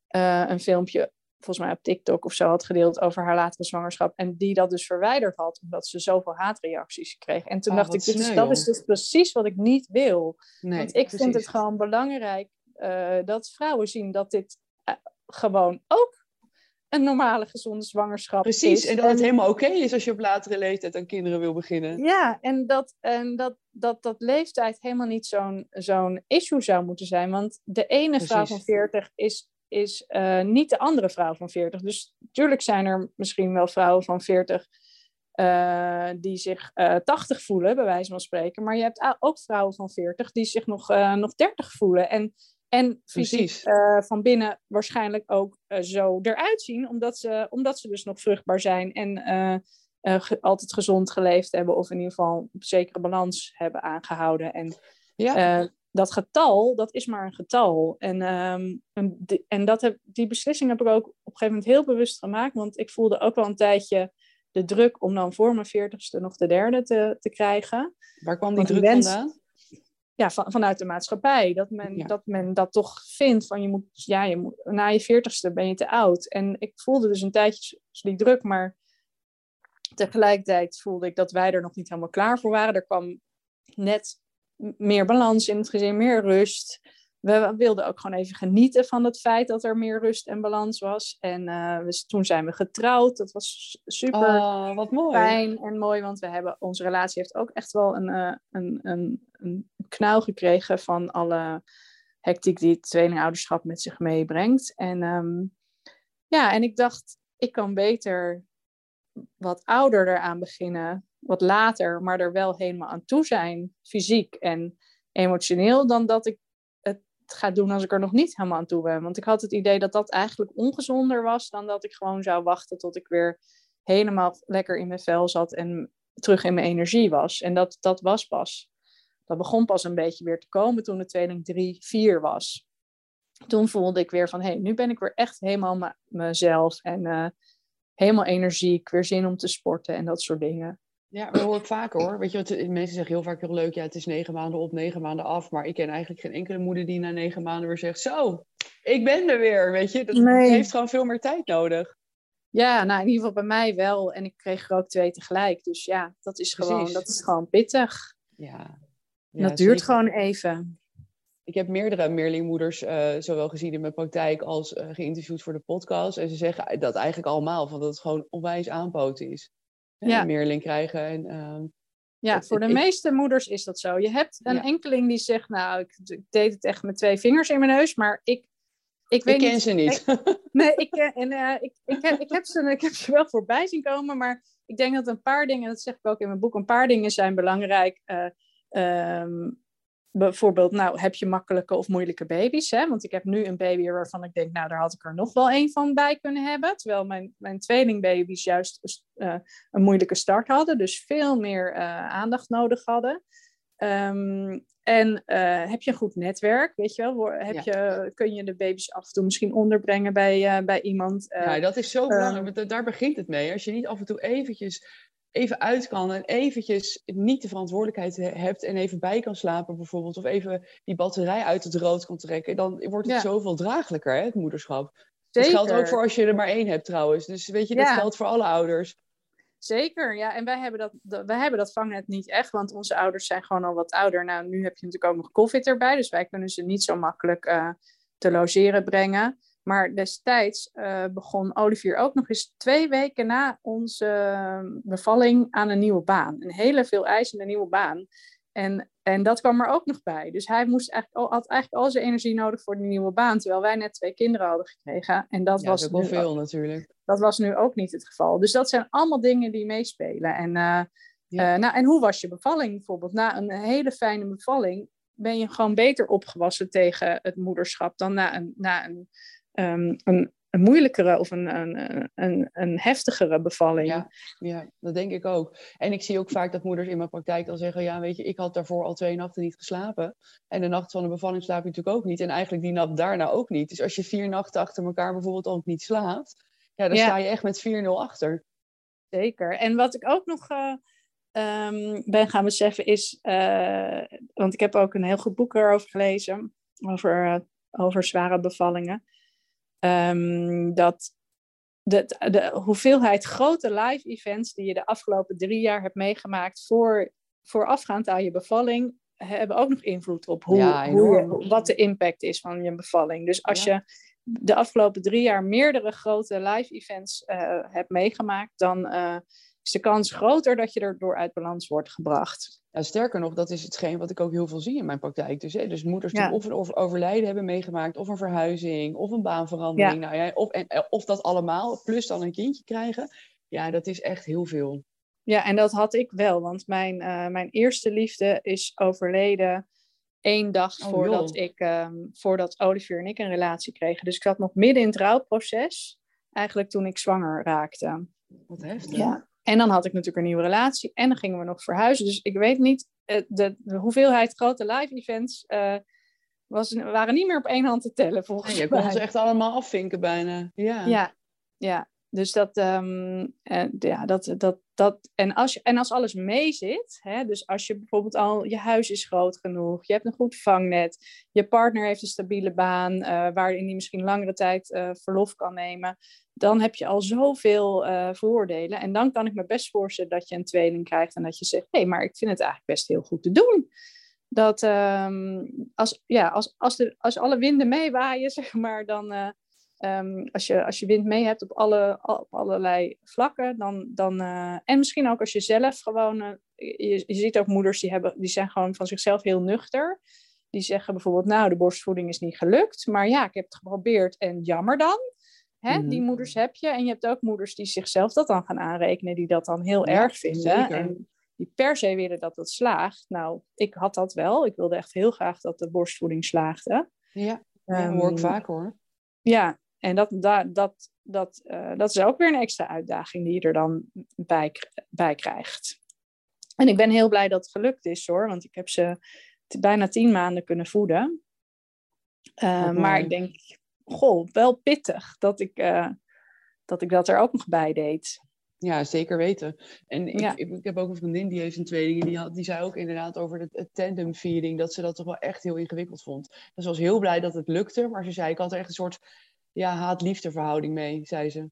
eh, een filmpje... Volgens mij op TikTok of zo had gedeeld over haar latere zwangerschap. En die dat dus verwijderd had, omdat ze zoveel haatreacties kreeg. En toen Oh, dacht ik, sneu, dat is dus precies wat ik niet wil. Nee, Want ik vind het gewoon belangrijk eh, dat vrouwen zien dat dit eh, gewoon ook een normale gezonde zwangerschap Precies, is. en dat het helemaal oké is als je op latere leeftijd aan kinderen wil beginnen. Ja, en dat, en dat, dat, dat leeftijd helemaal niet zo'n zo'n issue zou moeten zijn. Want de ene vrouw van 40 is, is eh, niet de andere vrouw van 40. Dus natuurlijk zijn er misschien wel vrouwen van 40 eh, die zich eh 80 voelen, bij wijze van spreken. Maar je hebt ook vrouwen van 40 die zich nog, nog 30 voelen. En, en fysiek van binnen waarschijnlijk ook zo eruit zien, omdat ze, omdat ze dus nog vruchtbaar zijn en ge- altijd gezond geleefd hebben, of in ieder geval een zekere balans hebben aangehouden. En Ja, dat getal, dat is maar een getal. En, ehm, en, dat heb, die beslissing heb ik ook op een gegeven moment heel bewust gemaakt. Want ik voelde ook wel een tijdje de druk om dan voor mijn veertigste nog de derde te, te krijgen. Waar kwam die druk vandaan? Ja, van, vanuit de maatschappij. Dat men, dat men dat toch vindt van je moet, ja, je moet, na je veertigste ben je te oud. En ik voelde dus een tijdje die druk, maar tegelijkertijd voelde ik dat wij er nog niet helemaal klaar voor waren. Er kwam net meer balans in het gezin, meer rust. We wilden ook gewoon even genieten van het feit dat er meer rust en balans was. En uh, we, toen zijn we getrouwd. Dat was super oh, wat mooi. fijn en mooi, want we hebben, onze relatie heeft ook echt wel een, uh, een, een, een knauw gekregen van alle hectiek die het tweelingouderschap met zich meebrengt. En um, ja, en ik dacht, ik kan beter wat ouder eraan beginnen wat later, maar er wel helemaal aan toe zijn, fysiek en emotioneel, dan dat ik het ga doen als ik er nog niet helemaal aan toe ben. Want ik had het idee dat dat eigenlijk ongezonder was dan dat ik gewoon zou wachten tot ik weer helemaal lekker in mijn vel zat en terug in mijn energie was. En dat, dat was pas. Dat begon pas een beetje weer te komen toen de tweeling 3, 4 was. Toen voelde ik weer van, hé, hey, nu ben ik weer echt helemaal mezelf en uh, helemaal energiek, weer zin om te sporten en dat soort dingen. Ja, dat hoor ik vaker hoor. Weet je, wat, mensen zeggen heel vaak heel leuk, ja, het is negen maanden op, negen maanden af. Maar ik ken eigenlijk geen enkele moeder die na negen maanden weer zegt, zo, ik ben er weer, weet je. Dat heeft gewoon veel meer tijd nodig. Ja, nou in ieder geval bij mij wel. En ik kreeg er ook twee tegelijk. Dus ja, dat is gewoon, dat is gewoon pittig. Ja. ja dat duurt gewoon even. Ik heb meerdere meerlingmoeders uh, zowel gezien in mijn praktijk als uh, geïnterviewd voor de podcast. En ze zeggen dat eigenlijk allemaal, van dat het gewoon onwijs aanpoten is ja. een meerling krijgen. En, uh, ja, voor de meeste moeders is dat zo. Je hebt een enkeling die zegt, nou, ik, ik, deed het echt met twee vingers in mijn neus, maar ik... Ik, weet ik ken ze niet. nee, *laughs* ik, en, uh, ik, ik, heb, ik, heb ze, ik heb ze wel voorbij zien komen, maar ik denk dat een paar dingen, dat zeg ik ook in mijn boek, een paar dingen zijn belangrijk. Uh, um, bijvoorbeeld, nou, heb je makkelijke of moeilijke baby's? Hè? Want ik heb nu een baby waarvan ik denk, nou, daar had ik er nog wel één van bij kunnen hebben. Terwijl mijn, mijn tweelingbaby's juist uh, een moeilijke start hadden. Dus veel meer uh, aandacht nodig hadden. Um, en uh, heb je een goed netwerk, weet je wel? Heb je, kun je de baby's af en toe misschien onderbrengen bij, bij iemand? ja, dat is zo belangrijk, want daar begint het mee. Als je niet af en toe eventjes even uit kan en eventjes niet de verantwoordelijkheid hebt en even bij kan slapen bijvoorbeeld, of even die batterij uit het rood kan trekken, dan wordt het zoveel draaglijker, hè, het moederschap. Dat geldt ook voor als je er maar één hebt trouwens. Dus weet je, dat geldt voor alle ouders. Zeker, ja. En wij hebben, dat, wij hebben dat vangnet niet echt, want onze ouders zijn gewoon al wat ouder. Nou, nu heb je natuurlijk ook nog COVID erbij, dus wij kunnen ze niet zo makkelijk uh, te logeren brengen. Maar destijds uh, begon Olivier ook nog eens twee weken na onze ehm, bevalling aan een nieuwe baan. Een hele veel eisende nieuwe baan. En, en dat kwam er ook nog bij. Dus hij moest eigenlijk al, had eigenlijk al zijn energie nodig voor die nieuwe baan. Terwijl wij net twee kinderen hadden gekregen. En dat was veel ook, natuurlijk. Dat was nu ook niet het geval. Dus dat zijn allemaal dingen die meespelen. En, uh, ja. uh, nou, en hoe was je bevalling bijvoorbeeld? Na een hele fijne bevalling ben je gewoon beter opgewassen tegen het moederschap dan na een, na een um, een, een, moeilijkere of een, een, een, een heftigere bevalling. Ja, ja, dat denk ik ook. En ik zie ook vaak dat moeders in mijn praktijk al zeggen: Ja, weet je, ik had daarvoor al twee nachten niet geslapen. En de nacht van de bevalling slaap je natuurlijk ook niet. En eigenlijk die nacht daarna ook niet. Dus als je vier nachten achter elkaar bijvoorbeeld ook niet slaapt, ja, dan sta je echt met 4-0 achter. Zeker. En wat ik ook nog. Uh, um, ben gaan beseffen is, uh, want ik heb ook een heel goed boek erover gelezen, over, uh, over zware bevallingen. Um, dat de, de hoeveelheid grote live events die je de afgelopen drie jaar hebt meegemaakt voor, voorafgaand aan je bevalling, hebben ook nog invloed op hoe, ja, hoe wat de impact is van je bevalling. Dus als je de afgelopen drie jaar meerdere grote live events uh, hebt meegemaakt, dan uh, is de kans groter dat je erdoor uit balans wordt gebracht. Ja, sterker nog, dat is hetgeen wat ik ook heel veel zie in mijn praktijk. Dus, hè, dus moeders die of een overlijden hebben meegemaakt, of een verhuizing, of een baanverandering. Nou ja, of, en, eh, of dat allemaal, plus dan een kindje krijgen. Ja, dat is echt heel veel. Ja, en dat had ik wel, want mijn, uh, mijn eerste liefde is overleden één dag oh, voordat, ik, um, voordat Olivier en ik een relatie kregen. Dus ik zat nog midden in het rouwproces, eigenlijk toen ik zwanger raakte. Wat heftig. Ja. En dan had ik natuurlijk een nieuwe relatie en dan gingen we nog verhuizen. Dus ik weet niet de, de, hoeveelheid grote live events uh, was, waren niet meer op één hand te tellen volgens mij. Je kon ze echt allemaal afvinken bijna. Ja, ja, ja. Dus dat, um, ja, dat, dat, dat en, als en als alles mee zit, hè, dus als je bijvoorbeeld al, je huis is groot genoeg, je hebt een goed vangnet, je partner heeft een stabiele baan uh, waarin hij misschien langere tijd uh, verlof kan nemen, dan heb je al zoveel uh, voordelen. En dan kan ik me best voorstellen dat je een tweeling krijgt en dat je zegt, hé, hey, maar ik vind het eigenlijk best heel goed te doen. Dat um, als, ja, als, als, als alle winden meewaaien, *laughs* zeg maar, dan Um, als, je, als je wind mee hebt op, alle, op allerlei vlakken, dan, dan uh, en misschien ook als je zelf gewoon, uh, je, je ziet ook moeders die, hebben, die zijn gewoon van zichzelf heel nuchter. Die zeggen bijvoorbeeld, nou, de borstvoeding is niet gelukt, maar ja, ik heb het geprobeerd en jammer dan. Hè? Mm. Die moeders heb je. En je hebt ook moeders die zichzelf dat dan gaan aanrekenen, die dat dan heel ja, erg vinden. Zeker. En die per se willen dat het slaagt. Nou, ik had dat wel. Ik wilde echt heel graag dat de borstvoeding slaagde. Ja, dat um, hoor ik vaak hoor. Ja, en dat, dat, dat, dat, uh, dat is ook weer een extra uitdaging die je er dan bij, bij krijgt. En ik ben heel blij dat het gelukt is hoor, want ik heb ze bijna tien maanden kunnen voeden. Uh, maar ik denk, goh, wel pittig dat ik, uh, dat ik dat er ook nog bij deed. Ja, zeker weten. En ik, ja. ik, ik, heb ook een vriendin die heeft een tweeling. Die, had, die zei ook inderdaad over het, het tandem feeding. Dat ze dat toch wel echt heel ingewikkeld vond. Dus ze was heel blij dat het lukte. Maar ze zei, ik had er echt een soort ja, haat-liefde verhouding mee, zei ze.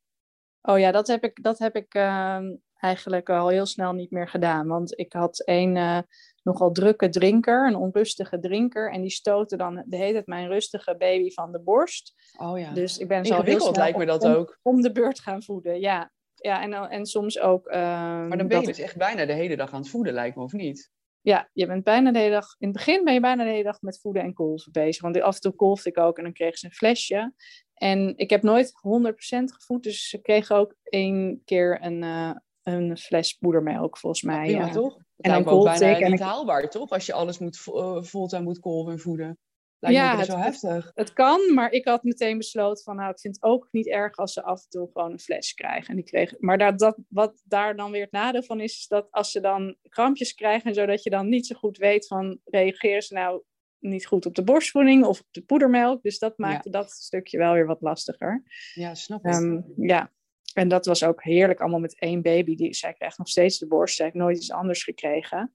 Oh ja, dat heb ik, dat heb ik uh, eigenlijk al heel snel niet meer gedaan. Want ik had een uh, nogal drukke drinker, een onrustige drinker. En die stootte dan de hele tijd mijn rustige baby van de borst. Oh ja. Dus ik ben zo heel snel lijkt me dat om, ook. Om de beurt gaan voeden, ja. Ja, en, en soms ook... Uh, maar dan ben je dus echt bijna de hele dag aan het voeden, lijkt me, of niet? Ja, je bent bijna de hele dag... In het begin ben je bijna de hele dag met voeden en kolven bezig. Want af en toe kolfde ik ook en dan kreeg ze een flesje. En ik heb nooit 100% gevoed, dus ze kregen ook één keer een, uh, een fles poedermelk, volgens mij. Ja, ja. toch? en dan ook bijna ik, niet ik... haalbaar, toch? Als je alles moet, uh, fulltime moet kolven en voeden. Lijkt ja, me zo het, heftig. Het, kan, maar ik had meteen besloten van, nou, ik vind het ook niet erg als ze af en toe gewoon een fles krijgen. En die kregen, maar dat, dat, wat daar dan weer het nadeel van is, is dat als ze dan krampjes krijgen, zodat je dan niet zo goed weet van, reageren ze nou niet goed op de borstvoeding of op de poedermelk. Dus dat maakte dat stukje wel weer wat lastiger. Ja, snap ik. Um, ja, en dat was ook heerlijk allemaal met één baby. Die, zij krijgt nog steeds de borst. Zij heeft nooit iets anders gekregen.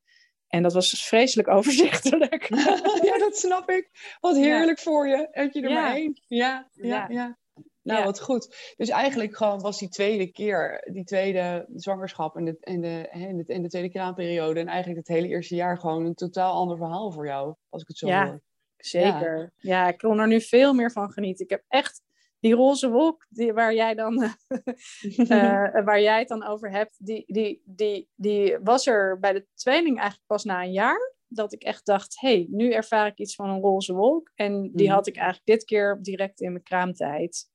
En dat was dus vreselijk *laughs* overzichtelijk. *laughs* ja, dat snap ik. Wat heerlijk ja. voor je. Heb je er ja. maar één. Ja, ja, ja. Nou, wat goed. Dus eigenlijk gewoon was die tweede keer, die tweede zwangerschap en de, en de, en de, en de tweede kraamperiode en eigenlijk het hele eerste jaar gewoon een totaal ander verhaal voor jou, als ik het zo ja, hoor. Zeker. Ja. ja, ik kon er nu veel meer van genieten. Ik heb echt die roze wolk die, waar, jij dan, uh, *laughs* waar jij het dan over hebt, die, die, die, die was er bij de tweeling eigenlijk pas na een jaar. Dat ik echt dacht, hé, hey, nu ervaar ik iets van een roze wolk. En die mm. had ik eigenlijk dit keer direct in mijn kraamtijd.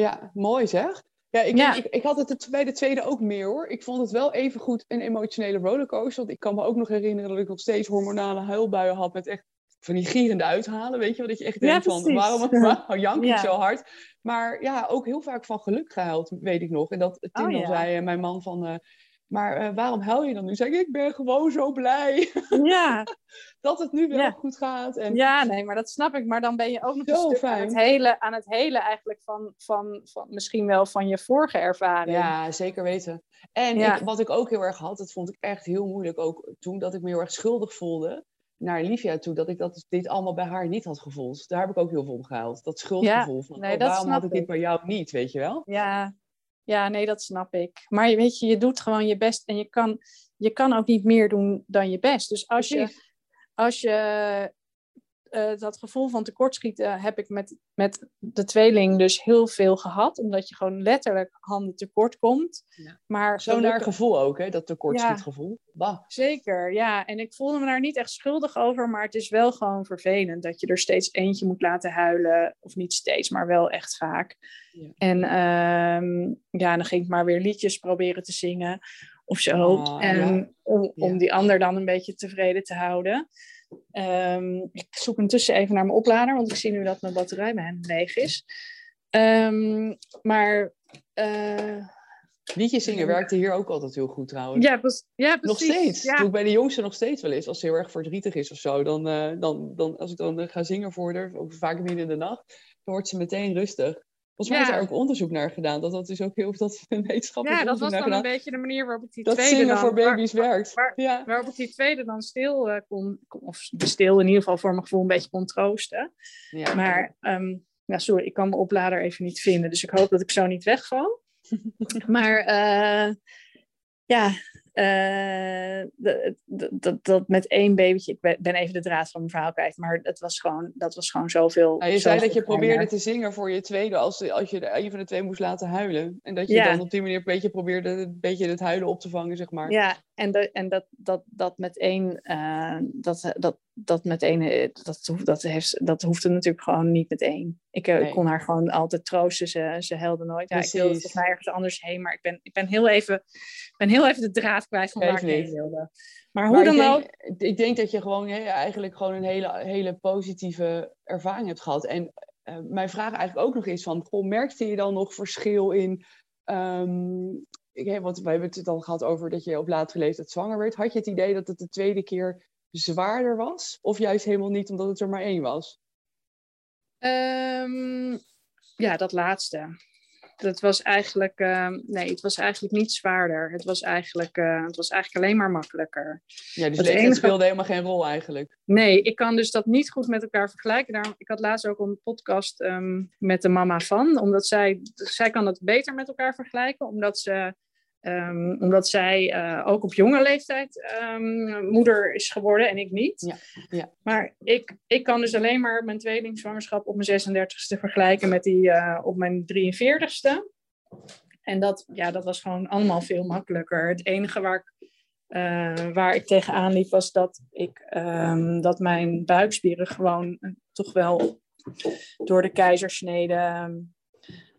Ja, mooi zeg. Ja, ik, ja. Ik, ik, had het bij de tweede ook meer hoor. Ik vond het wel even goed een emotionele rollercoaster. Want ik kan me ook nog herinneren dat ik nog steeds hormonale huilbuien had met echt van die gierende uithalen. Weet je wel, dat je echt denkt ja, van waarom, waarom *laughs* jank ik ja. zo hard? Maar ja, ook heel vaak van geluk gehuild, weet ik nog. En dat Tim oh, zei, mijn man van... Uh, maar uh, waarom huil je dan nu? Zeg ik, ik ben gewoon zo blij. *laughs* Ja. dat het nu wel ja. goed gaat. En... Ja, nee, maar dat snap ik. Maar dan ben je ook nog zo een stuk aan het hele, aan het hele eigenlijk van, van, van misschien wel van je vorige ervaring. Ja, zeker weten. En ja. ik, wat ik ook heel erg had, dat vond ik echt heel moeilijk ook toen, dat ik me heel erg schuldig voelde naar Livia toe, dat ik dat, dit allemaal bij haar niet had gevoeld. Daar heb ik ook heel veel om gehaald. Dat schuldgevoel van, nee, oh, waarom had ik dit bij jou niet, weet je wel? Ja, ja, nee, dat snap ik. Maar je weet je, je doet gewoon je best en je kan, je kan ook niet meer doen dan je best. Dus als je, als je uh, dat gevoel van tekortschieten heb ik met, met de tweeling dus heel veel gehad. Omdat je gewoon letterlijk handen tekort komt. Ja. Maar Zo'n naar gevoel ook, hè? dat tekortschietgevoel. Ja, zeker, ja. En ik voelde me daar niet echt schuldig over. Maar het is wel gewoon vervelend dat je er steeds eentje moet laten huilen. Of niet steeds, maar wel echt vaak. Ja. En um, ja, dan ging ik maar weer liedjes proberen te zingen. Of zo. Oh, en om, om die ander dan een beetje tevreden te houden. Um, ik zoek intussen even naar mijn oplader, want ik zie nu dat mijn batterij bij hem leeg is. Um, maar uh, Liedjes zingen werkte hier ook altijd heel goed trouwens. Ja. Ja, Nog precies. steeds. Ja. Doe ik bij de jongste nog steeds wel eens. Als ze heel erg verdrietig is of zo. Dan, eh, dan, dan, als ik dan eh, ga zingen voor haar, ook vaak midden in de nacht, dan wordt ze meteen rustig. Volgens mij is daar ook onderzoek naar gedaan. Dat dat dus ook heel dat *laughs* wetenschappelijk Ja, dat was dan een beetje de manier waarop ik die Dat tweede zingen dan... voor waar- baby's werkt. waar- ja. waarop ik die tweede dan stil eh, kon, of stil in ieder geval voor mijn gevoel een beetje kon troosten. Ja. Maar, ehm, ja, sorry, ik kan mijn oplader even niet vinden, dus ik hoop dat ik zo niet wegval. *laughs* maar eh, ja, eh, dat- dat- dat- dat met één babytje, ik ben- even de draad van mijn verhaal kwijt, maar het was gewoon, dat was gewoon zoveel. Nou, je zei dat je probeerde te zingen voor je tweede als, als je een van de twee moest laten huilen. En dat je Ja. dan op die manier een beetje probeerde een beetje het huilen op te vangen, zeg maar. Ja, en, de, en dat, dat, dat met één, eh, dat, dat, dat met één, eh, dat, hoeft- dat, heeft, dat hoefde natuurlijk gewoon niet met één. Ik, eh, Nee. kon haar gewoon altijd troosten, ze, ze helde nooit. Ja, ik wilde volgens mij ergens anders heen, maar ik ben, ik ben, heel, even, ben heel even de draad kwijt van waar ik heen wilde. Maar hoe Maar dan ook, ik denk dat je gewoon eigenlijk gewoon een hele, hele positieve ervaring hebt gehad. En mijn vraag eigenlijk ook nog is van, goh, merkte je dan nog verschil in... ehm, ik, want we hebben het al gehad over dat je op latere leeftijd zwanger werd. Had je het idee dat het de tweede keer zwaarder was? Of juist helemaal niet, omdat het er maar één was? Ehm, ja, dat laatste. Dat was eigenlijk, ehm, nee, het was eigenlijk niet zwaarder. Het was eigenlijk, eh, het was eigenlijk alleen maar makkelijker. Ja, dus Het enige- speelde helemaal geen rol eigenlijk. Nee, ik kan dus dat niet goed met elkaar vergelijken. Daarom, ik had laatst ook een podcast ehm, met de mama van, omdat zij, zij kan dat beter met elkaar vergelijken, omdat ze ehm, omdat zij eh, ook op jonge leeftijd ehm, moeder is geworden en ik niet. Ja, ja. Maar ik, ik kan dus alleen maar mijn tweelingzwangerschap op mijn 36e vergelijken met die eh, op mijn 43ste. En dat, ja, dat was gewoon allemaal veel makkelijker. Het enige waar ik, eh, waar ik tegenaan liep was dat, ik, ehm, dat mijn buikspieren gewoon toch wel door de keizersnede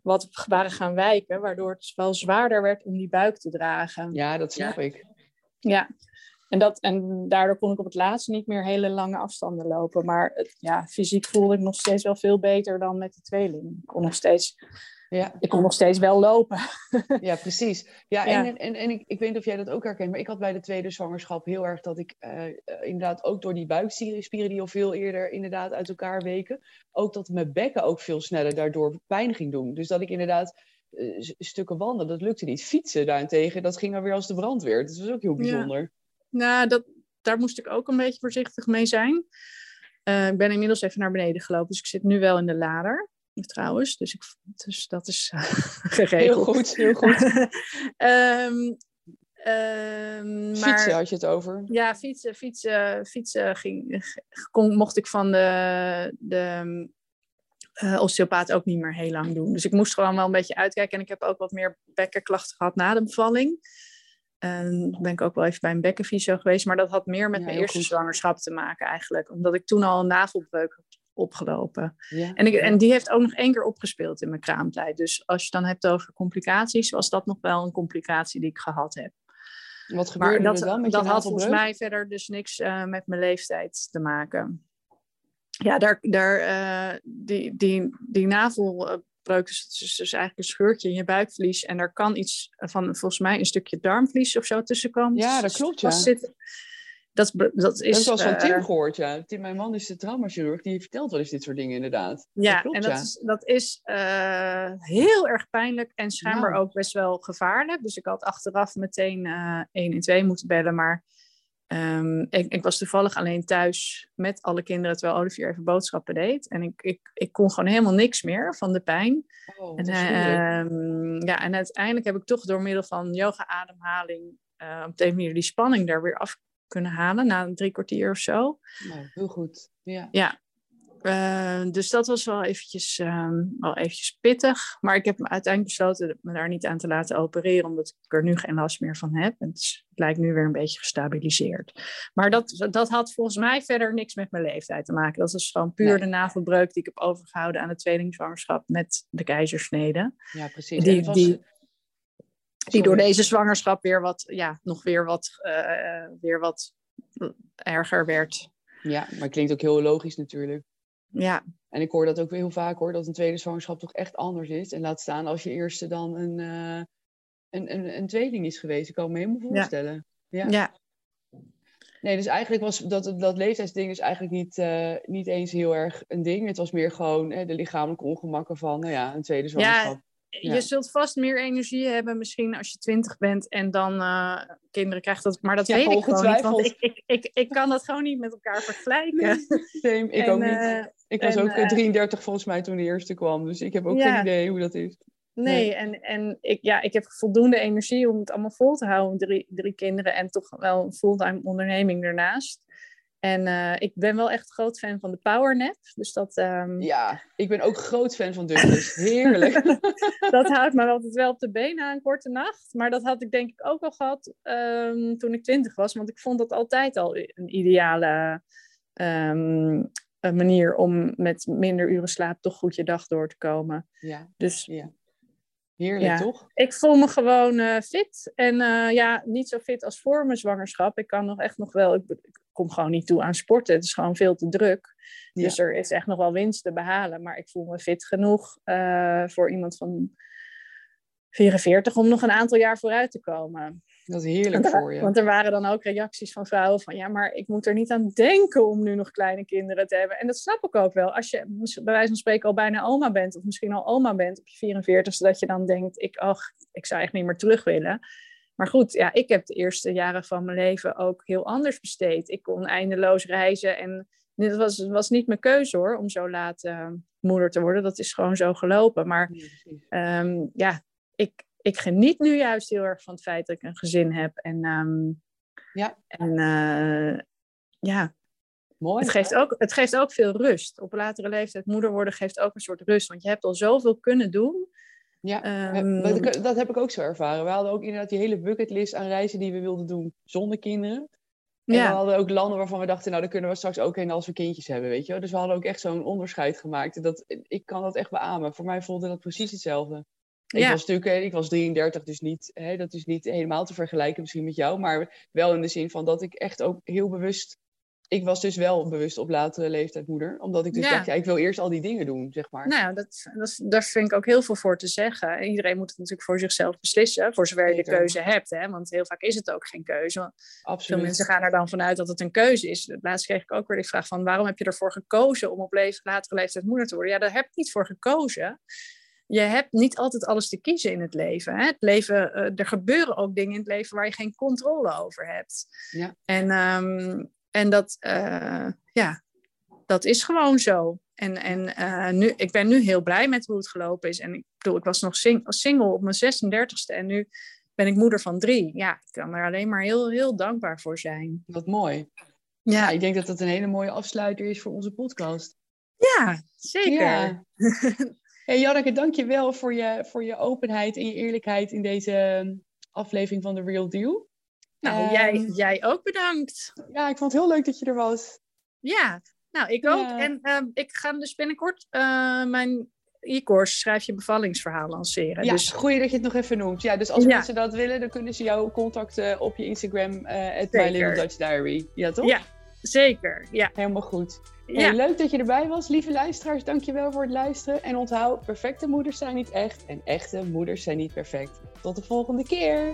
wat waren gaan wijken. Waardoor het wel zwaarder werd om die buik te dragen. Ja, dat snap ik. Ja, en, dat, en daardoor kon ik op het laatst niet meer hele lange afstanden lopen. Maar het, ja, fysiek voelde ik nog steeds wel veel beter dan met de tweeling. Ik kon nog steeds, Ja. ik kon nog steeds wel lopen. *laughs* Ja, precies. Ja, Ja. en, en, en ik, ik weet niet of jij dat ook herkent, maar ik had bij de tweede zwangerschap heel erg dat ik eh, eh, inderdaad ook door die buikspieren die al veel eerder inderdaad uit elkaar weken, ook dat mijn bekken ook veel sneller daardoor pijn ging doen. Dus dat ik inderdaad eh, stukken wandelen, dat lukte niet. Fietsen daarentegen, dat ging dan weer als de brandweer. Dus dat was ook heel Ja. bijzonder. Nou, dat, daar moest ik ook een beetje voorzichtig mee zijn. Ik ben inmiddels even naar beneden gelopen, dus ik zit nu wel in de lader. Trouwens, dus, ik, dus dat is *laughs* geregeld. Heel goed, heel goed. *laughs* Ehm, ehm, maar... Fietsen had je het over. Ja, fietsen, fietsen, fietsen ging, kon, mocht ik van de, de eh, osteopaat ook niet meer heel lang doen. Dus ik moest gewoon wel een beetje uitkijken. En ik heb ook wat meer bekkenklachten gehad na de bevalling. En toen ben ik ook wel even bij een bekkenfysio geweest. Maar dat had meer met Ja, mijn eerste goed. zwangerschap te maken eigenlijk. Omdat ik toen al een navelbreuk opgelopen. Ja. En, ik, en die heeft ook nog één keer opgespeeld in mijn kraamtijd. Dus als je het dan hebt over complicaties, was dat nog wel een complicatie die ik gehad heb. Wat gebeurde Maar dat, er dan met dat had volgens mij verder dus niks eh, met mijn leeftijd te maken. Ja, daar, daar, eh, die, die, die navelbreuk is dus, dus eigenlijk een scheurtje in je buikvlies. En daar kan iets van, volgens mij, een stukje darmvlies of zo tussen komen. Ja, dat Dus klopt, ja. vastzitten. Dat, dat is... heb wel van eh, Tim gehoord, ja. Tim, mijn man is de traumachirurg, die vertelt wel eens dit soort dingen inderdaad. Ja, dat klopt, en dat ja. is, dat is eh, heel erg pijnlijk en schijnbaar Nou. ook best wel gevaarlijk. Dus ik had achteraf meteen eh 112 moeten bellen. Maar ehm, ik, ik was toevallig alleen thuis met alle kinderen terwijl Olivier even boodschappen deed. En ik, ik, ik kon gewoon helemaal niks meer van de pijn. Oh, En, ehm, ja, en uiteindelijk heb ik toch door middel van yoga-ademhaling eh, op de manier die spanning daar weer af kunnen halen na een drie kwartier of zo. Nou, heel goed. Ja. Ja, eh, dus dat was wel eventjes, ehm, wel eventjes pittig. Maar ik heb me uiteindelijk besloten me daar niet aan te laten opereren, omdat ik er nu geen last meer van heb. En het, lijkt nu weer een beetje gestabiliseerd. Maar dat, dat had volgens mij verder niks met mijn leeftijd te maken. Dat is gewoon puur Nee. de navelbreuk die ik heb overgehouden aan de tweelingzwangerschap met de keizersnede. ja, precies. Die- was- die- Die door deze zwangerschap weer wat, ja, nog weer wat, eh, weer wat erger werd. Ja, maar het klinkt ook heel logisch natuurlijk. Ja, En ik hoor dat ook weer heel vaak hoor, dat een tweede zwangerschap toch echt anders is. En laat staan als je eerste dan een, eh, een, een, een tweeling is geweest. Ik kan me helemaal voorstellen. Ja. ja. Nee, dus eigenlijk was dat, dat leeftijdsding is eigenlijk niet, eh, niet eens heel erg een ding. Het was meer gewoon hè, de lichamelijke ongemakken van, nou ja, een tweede zwangerschap. Ja, je zult vast meer energie hebben misschien als je twintig bent en dan uh, kinderen krijgt. Dat, maar dat Ja, weet ik gewoon niet, want ik, ik, ik, ik kan dat gewoon niet met elkaar vergelijken. Same, ik En, ook niet. eh, Ik was en, ook eh, eh, 33 volgens mij toen de eerste kwam. Dus ik heb ook Ja. geen idee hoe dat is. Nee, en, en ik, ja, ik heb voldoende energie om het allemaal vol te houden. Drie, drie kinderen en toch wel een fulltime onderneming ernaast. En eh, ik ben wel echt groot fan van de powernap. Dus dat, ehm, Ja, ik ben ook groot fan van Douglas. *laughs* Heerlijk. dat houdt me altijd wel op de been na een korte nacht. Maar dat had ik denk ik ook al gehad ehm, toen ik twintig was. Want ik vond dat altijd al een ideale ehm, een manier om met minder uren slaap toch goed je dag door te komen. ja, Dus ja. Heerlijk, Ja. toch? ik voel me gewoon eh, fit. En eh, ja, niet zo fit als voor mijn zwangerschap. Ik kan nog echt nog wel. Ik, ik kom gewoon niet toe aan sporten. Het is gewoon veel te druk. Ja. Dus er is echt nog wel winst te behalen. Maar ik voel me fit genoeg eh, voor iemand van 44 om nog een aantal jaar vooruit te komen. Dat is heerlijk er, voor je. want er waren dan ook reacties van vrouwen van ja, maar ik moet er niet aan denken om nu nog kleine kinderen te hebben. En dat snap ik ook wel. Als je bij wijze van spreken al bijna oma bent, of misschien al oma bent op je 44, dat je dan denkt, ik, ach, ik zou echt niet meer terug willen. Maar goed, ja, ik heb de eerste jaren van mijn leven ook heel anders besteed. Ik kon eindeloos reizen en dit was, was niet mijn keuze hoor, om zo laat eh, moeder te worden. Dat is gewoon zo gelopen. Maar Ja. Ehm, ja, ik, ik geniet nu juist heel erg van het feit dat ik een gezin heb. En, ehm, Ja. en eh, ja, Mooi. het geeft, ook, het geeft ook veel rust. Op latere leeftijd moeder worden geeft ook een soort rust. Want je hebt al zoveel kunnen doen. Ja, Ehm, Eh, dat, dat heb ik ook zo ervaren. We hadden ook inderdaad die hele bucketlist aan reizen die we wilden doen zonder kinderen. En we ja, hadden ook landen waarvan we dachten, nou, daar kunnen we straks ook heen als we kindjes hebben, weet je. Dus we hadden ook echt zo'n onderscheid gemaakt. Dat, ik kan dat echt beamen. Voor mij voelde dat precies hetzelfde. Ik Ja. was natuurlijk, ik was 33, dus niet, hè, dat is niet helemaal te vergelijken misschien met jou. Maar wel in de zin van dat ik echt ook heel bewust... Ik was dus wel bewust op latere leeftijd moeder. Omdat ik dus Ja. dacht, ja, ik wil eerst al die dingen doen, zeg maar. nou, dat, dat, daar vind ik ook heel veel voor te zeggen. Iedereen moet het natuurlijk voor zichzelf beslissen. Voor zover je de keuze hebt. Hè? Want heel vaak is het ook geen keuze. Want Veel Absoluut. mensen gaan er dan vanuit dat het een keuze is. Laatst kreeg ik ook weer de vraag van waarom heb je ervoor gekozen om op latere leeftijd moeder te worden? Ja, daar heb ik niet voor gekozen. Je hebt niet altijd alles te kiezen in het leven. Hè? Het leven eh, er gebeuren ook dingen in het leven waar je geen controle over hebt. Ja. En, ehm, en dat, eh, ja, dat is gewoon zo. En, en eh, nu, ik ben nu heel blij met hoe het gelopen is. En ik bedoel, ik was nog sing- single op mijn 36e en nu ben ik moeder van drie. Ja, ik kan er alleen maar heel, heel dankbaar voor zijn. Wat mooi. Ja, Ja, ik denk dat dat een hele mooie afsluiter is voor onze podcast. ja zeker. Ja. *laughs* Hey Janneke, dank je wel voor je, voor je openheid en je eerlijkheid in deze ehm, aflevering van The Real Deal. Nou, Ehm, jij, jij ook bedankt. Ja, ik vond het heel leuk dat je er was. Ja, nou, ik ook. Ja. En ehm, ik ga dus binnenkort eh, mijn e-course Schrijf je bevallingsverhaal lanceren. Ja, Dus goed dat je het nog even noemt. Ja, dus als Ja. mensen dat willen, dan kunnen ze jou contacten op je Instagram, at My. Little Dutch Diary. Ja, toch? Ja. zeker. Ja, Helemaal goed. Ja. Leuk dat je erbij was. Lieve luisteraars, dankjewel voor het luisteren. En onthoud, perfecte moeders zijn niet echt en echte moeders zijn niet perfect. Tot de volgende keer!